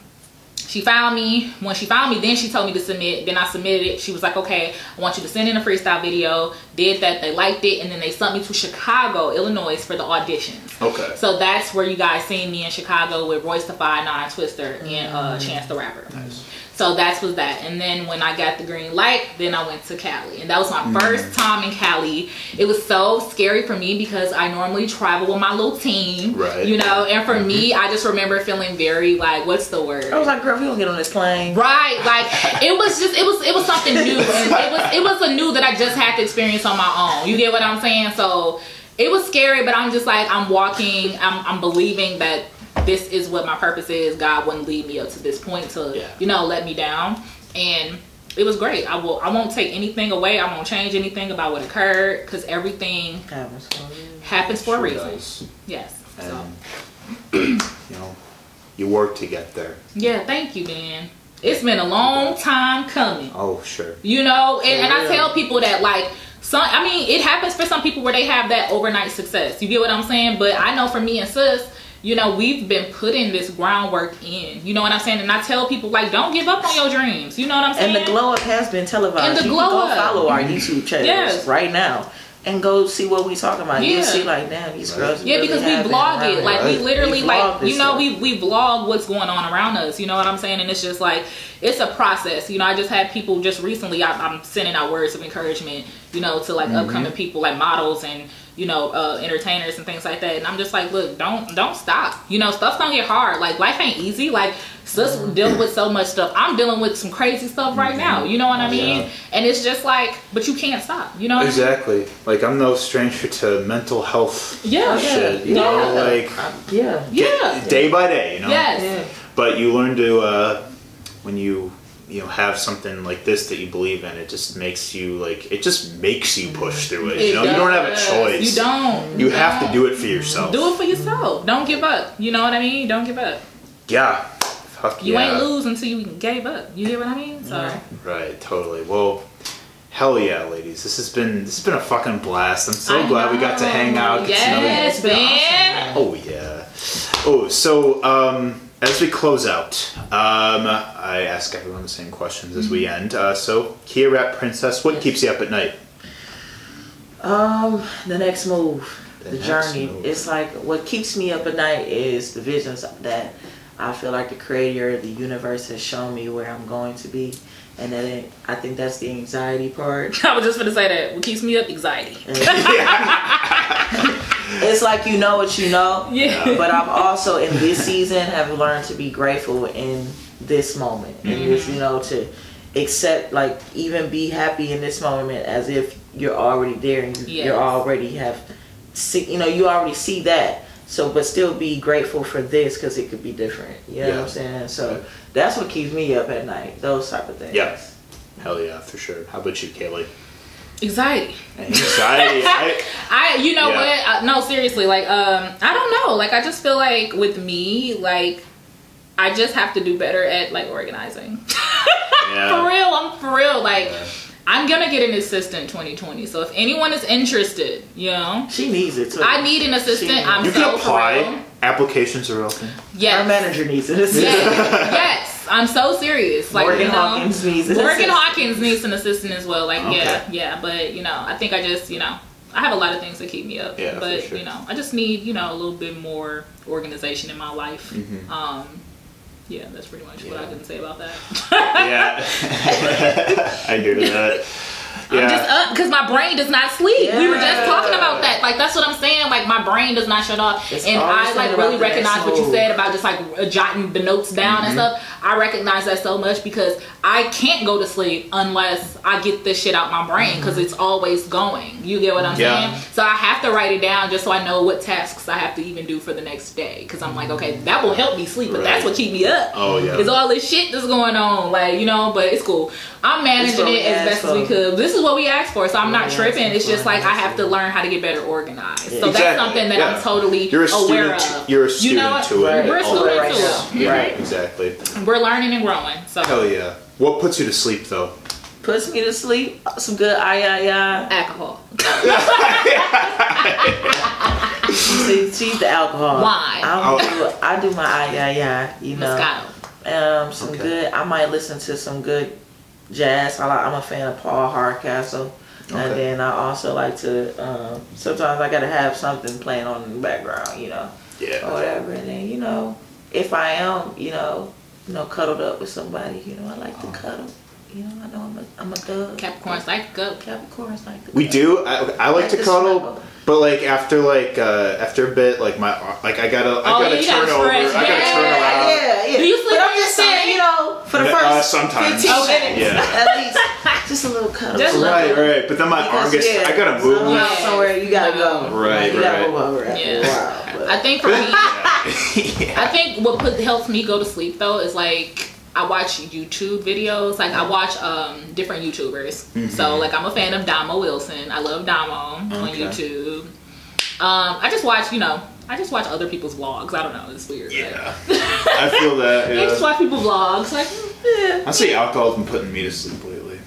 she found me. When she found me, then she told me to submit. Then I submitted it. She was like, "Okay, I want you to send in a freestyle video." Did that. They liked it, and then they sent me to Chicago, Illinois, for the auditions. Okay. So that's where you guys seen me in Chicago with Royce da Five Nine Twista and uh, Chance the Rapper. Nice. So that's was that. And then when I got the green light, then I went to Cali. And that was my Mm. first time in Cali. It was so scary for me because I normally travel with my little team. Right. Mm-hmm. You know, and for me, I just remember feeling very like, what's the word? I was like, girl, we you don't get on this plane. Right, like it was just it was it was something new, and it was it was a new that I just had to experience on my own. You get what I'm saying? So it was scary, but I'm just like I'm walking, I'm I'm believing that this is what my purpose is. God wouldn't lead me up to this point to Yeah. you know let me down, and it was great. I will I won't take anything away. I won't change anything about what occurred because everything Happens for happens for a reason. does. Yes. So you know, you work to get there. yeah, thank you, Dan. It's been a long time coming. Oh sure. You know, and, and I tell people that like some I mean it happens for some people where they have that overnight success. You get what I'm saying? But I know for me and sis, you know, we've been putting this groundwork in. You know what I'm saying? And I tell people like don't give up on your dreams. You know what I'm saying? And the glow up has been televised. And the you glow can go up. follow our YouTube channels Yes. right now and go see what we talking about. Yeah. You'll see like, damn, these girls. Yeah, really because we have been vlog it. Like we literally We like you know, stuff. we we vlog what's going on around us. You know what I'm saying? And it's just like it's a process. You know, I just had people just recently. I, I'm sending out words of encouragement. You know, to like Mm-hmm. upcoming people like models and you know uh, entertainers and things like that. And I'm just like, look, don't don't stop. You know, stuff's gonna get hard. Like life ain't easy. Like sis Mm-hmm. dealing with so much stuff. I'm dealing with some crazy stuff right now. You know what I mean? Yeah. And it's just like, but you can't stop. You know? What I mean? Exactly. Like I'm no stranger to mental health Yeah. shit. You Yeah. know, like Uh, yeah. Yeah. day by day. You know. Yes. Yeah. But you learn to uh, when you you know have something like this that you believe in. It just makes you like it just makes you push through it. You know, you don't have a choice. You don't. You have to don't. do it for yourself. Do it for yourself. Don't give up. You know what I mean? Don't give up. Yeah. Fuck You yeah. ain't lose until you gave up. You hear what I mean? So Right, totally. Well, hell yeah, ladies. This has been this has been a fucking blast. I'm so I glad we got to hang out. get to know you. Yes, It's been man. Oh yeah. Oh, so um, as we close out, um, I ask everyone the same questions as Mm-hmm. we end. Uh, so, Kia Rap Princess, what keeps you up at night? Um, the next move, The the, next journey. move. It's like what keeps me up at night is the visions that I feel like the creator of the universe has shown me where I'm going to be, and that it, I think that's the anxiety part. I was just gonna say that. What keeps me up? Anxiety. it's like you know what you know. Yeah. But I'm also in this season have learned to be grateful in this moment, and mm-hmm. this you know to accept like even be happy in this moment as if you're already there and you, Yes. you're already have see you know you already see that. So, but still be grateful for this because it could be different. You know what Yeah. I'm saying? So that's what keeps me up at night. Those type of things. Yeah. Hell yeah, for sure. How about you, Kaylee? Anxiety. Anxiety. I, I, you know Yeah. what? Uh, no, seriously. Like, um, I don't know. Like, I just feel like with me, like, I just have to do better at like organizing. Yeah. for real, I'm for real. Like, Yeah. I'm gonna get an assistant 2020. So if anyone is interested, you know, She needs it too. I need an assistant. She- I'm you so can apply. real. Applications are open. Yes. Our manager needs it. yes, yes, I'm so serious. Like Morgan you know, Hawkins needs. Morgan Hawkins needs an assistant as well. Like Okay. yeah, yeah, but you know, I think I just you know. I have a lot of things that keep me up, Yeah, but sure. you know, I just need you know a little bit more organization in my life. Mhm. Um, yeah, that's pretty much what I can say about that. Yeah. I hear that. Yeah. I'm just up because my brain does not sleep. We were just talking about that. Like that's what I'm saying. Like my brain does not shut off, It's and I like really about the next recognize what you said about just like uh, jotting the notes down and Mm-hmm. stuff. I recognize that so much because I can't go to sleep unless I get this shit out my brain because it's always going. You get what I'm Mm-hmm. Yeah. saying? So I have to write it down just so I know what tasks I have to even do for the next day. Because I'm like, okay, that will help me sleep, but that's what keep me up. Oh, yeah. Because all this shit that's going on, like you know, but it's cool. I'm managing it as best as we could. This is what we asked for, so I'm not tripping. It's just like I have to learn how to get better organized. So Exactly, that's something that yeah. I'm totally You're a aware student. of. You're a student You know what? to it. We're a all student right to now. it. Right. Exactly. We're learning and growing. So Hell yeah. What puts you to sleep though? Puts me to sleep. Some good ay ay ay. alcohol. See, she's the alcohol. Wine. I do, I do my ay ay ay. You know. Moscato. Um, some Okay. good. I might listen to some good jazz. I like, I'm a fan of Paul Hardcastle. Okay. And then I also like to. Um, sometimes I gotta have something playing on in the background, you know, yeah, or whatever. And then you know, if I am, you know, you know, cuddled up with somebody, you know, I like to Oh. cuddle. You know, I know I'm a, I'm a thug. Capricorns like to go. Capricorns like to We do. I, I like Like to the cuddle, snuggle. But like after like uh after a bit, like my like I gotta I Oh, gotta you turn gotta over. stretch. I gotta turn Yeah, around. Yeah, yeah. Do you sleep but on I'm your just saying, you know, for the Uh, first sometimes. 15 Okay. minutes, Yeah. at least, just a little cuddle. Just a little- Right, right. But then my arm Because, gets. yeah, I gotta move. Somehow, Yeah. somewhere you gotta go. Right, you gotta right. move over after Yeah. a while. But I think for me, yeah. I think what put, helps me go to sleep though is like I watch YouTube videos. Like I watch um, different YouTubers. So like I'm a fan of Damo Wilson. I love Damo on YouTube. Um, I just watch, you know, I just watch other people's vlogs. I don't know, it's weird. but- yeah. I feel that. I just watch people's vlogs. Like, Yeah. I say alcohol's been putting me to sleep lately.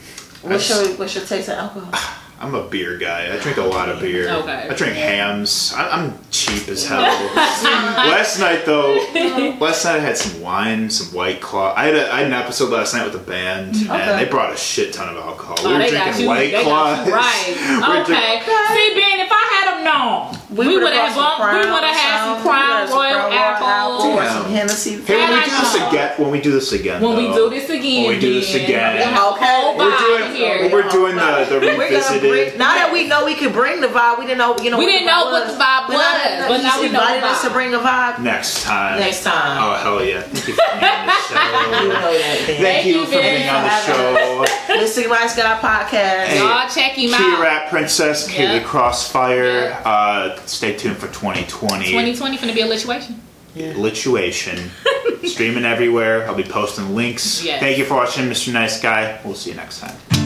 I What's just- your What's your taste of alcohol? I'm a beer guy. I drink a lot of beer. Okay. I drink Hamm's. I, I'm cheap as hell. last night though, last night I had some wine, some white claw. I had, a, I had an episode last night with the band, Okay. and they brought a shit ton of alcohol. Oh, they got you. white They got you claws. right. We're Okay. See, Ben, if I had them known, we, would've would have brought some we would have had some Crown Royal apple. or some Hennessy. Hey, when we do this again, when we do this again, When we do this again, When we do this again. we have a Okay. we're doing we're doing the the revisited. Bring. Now that we know we could bring the vibe, we didn't know. You know, We what didn't the know vibe what the vibe But now was, but now he's we know the invited us to bring the vibe. Next time. Next time. Oh hell yeah! Thank you for being on the You show. know that. Ben. Thank you, you for being on the for show. Mr. Nice Guy podcast. Hey. Y'all check him Key out. Rap Princess, Kaylee Yeah. Crossfire. Yeah. Uh, stay tuned for 2020. 2020 gonna be a lituation. Yeah. Lituation. Streaming everywhere. I'll be posting links. Yes. Thank you for watching, Mr. Nice Guy. We'll see you next time.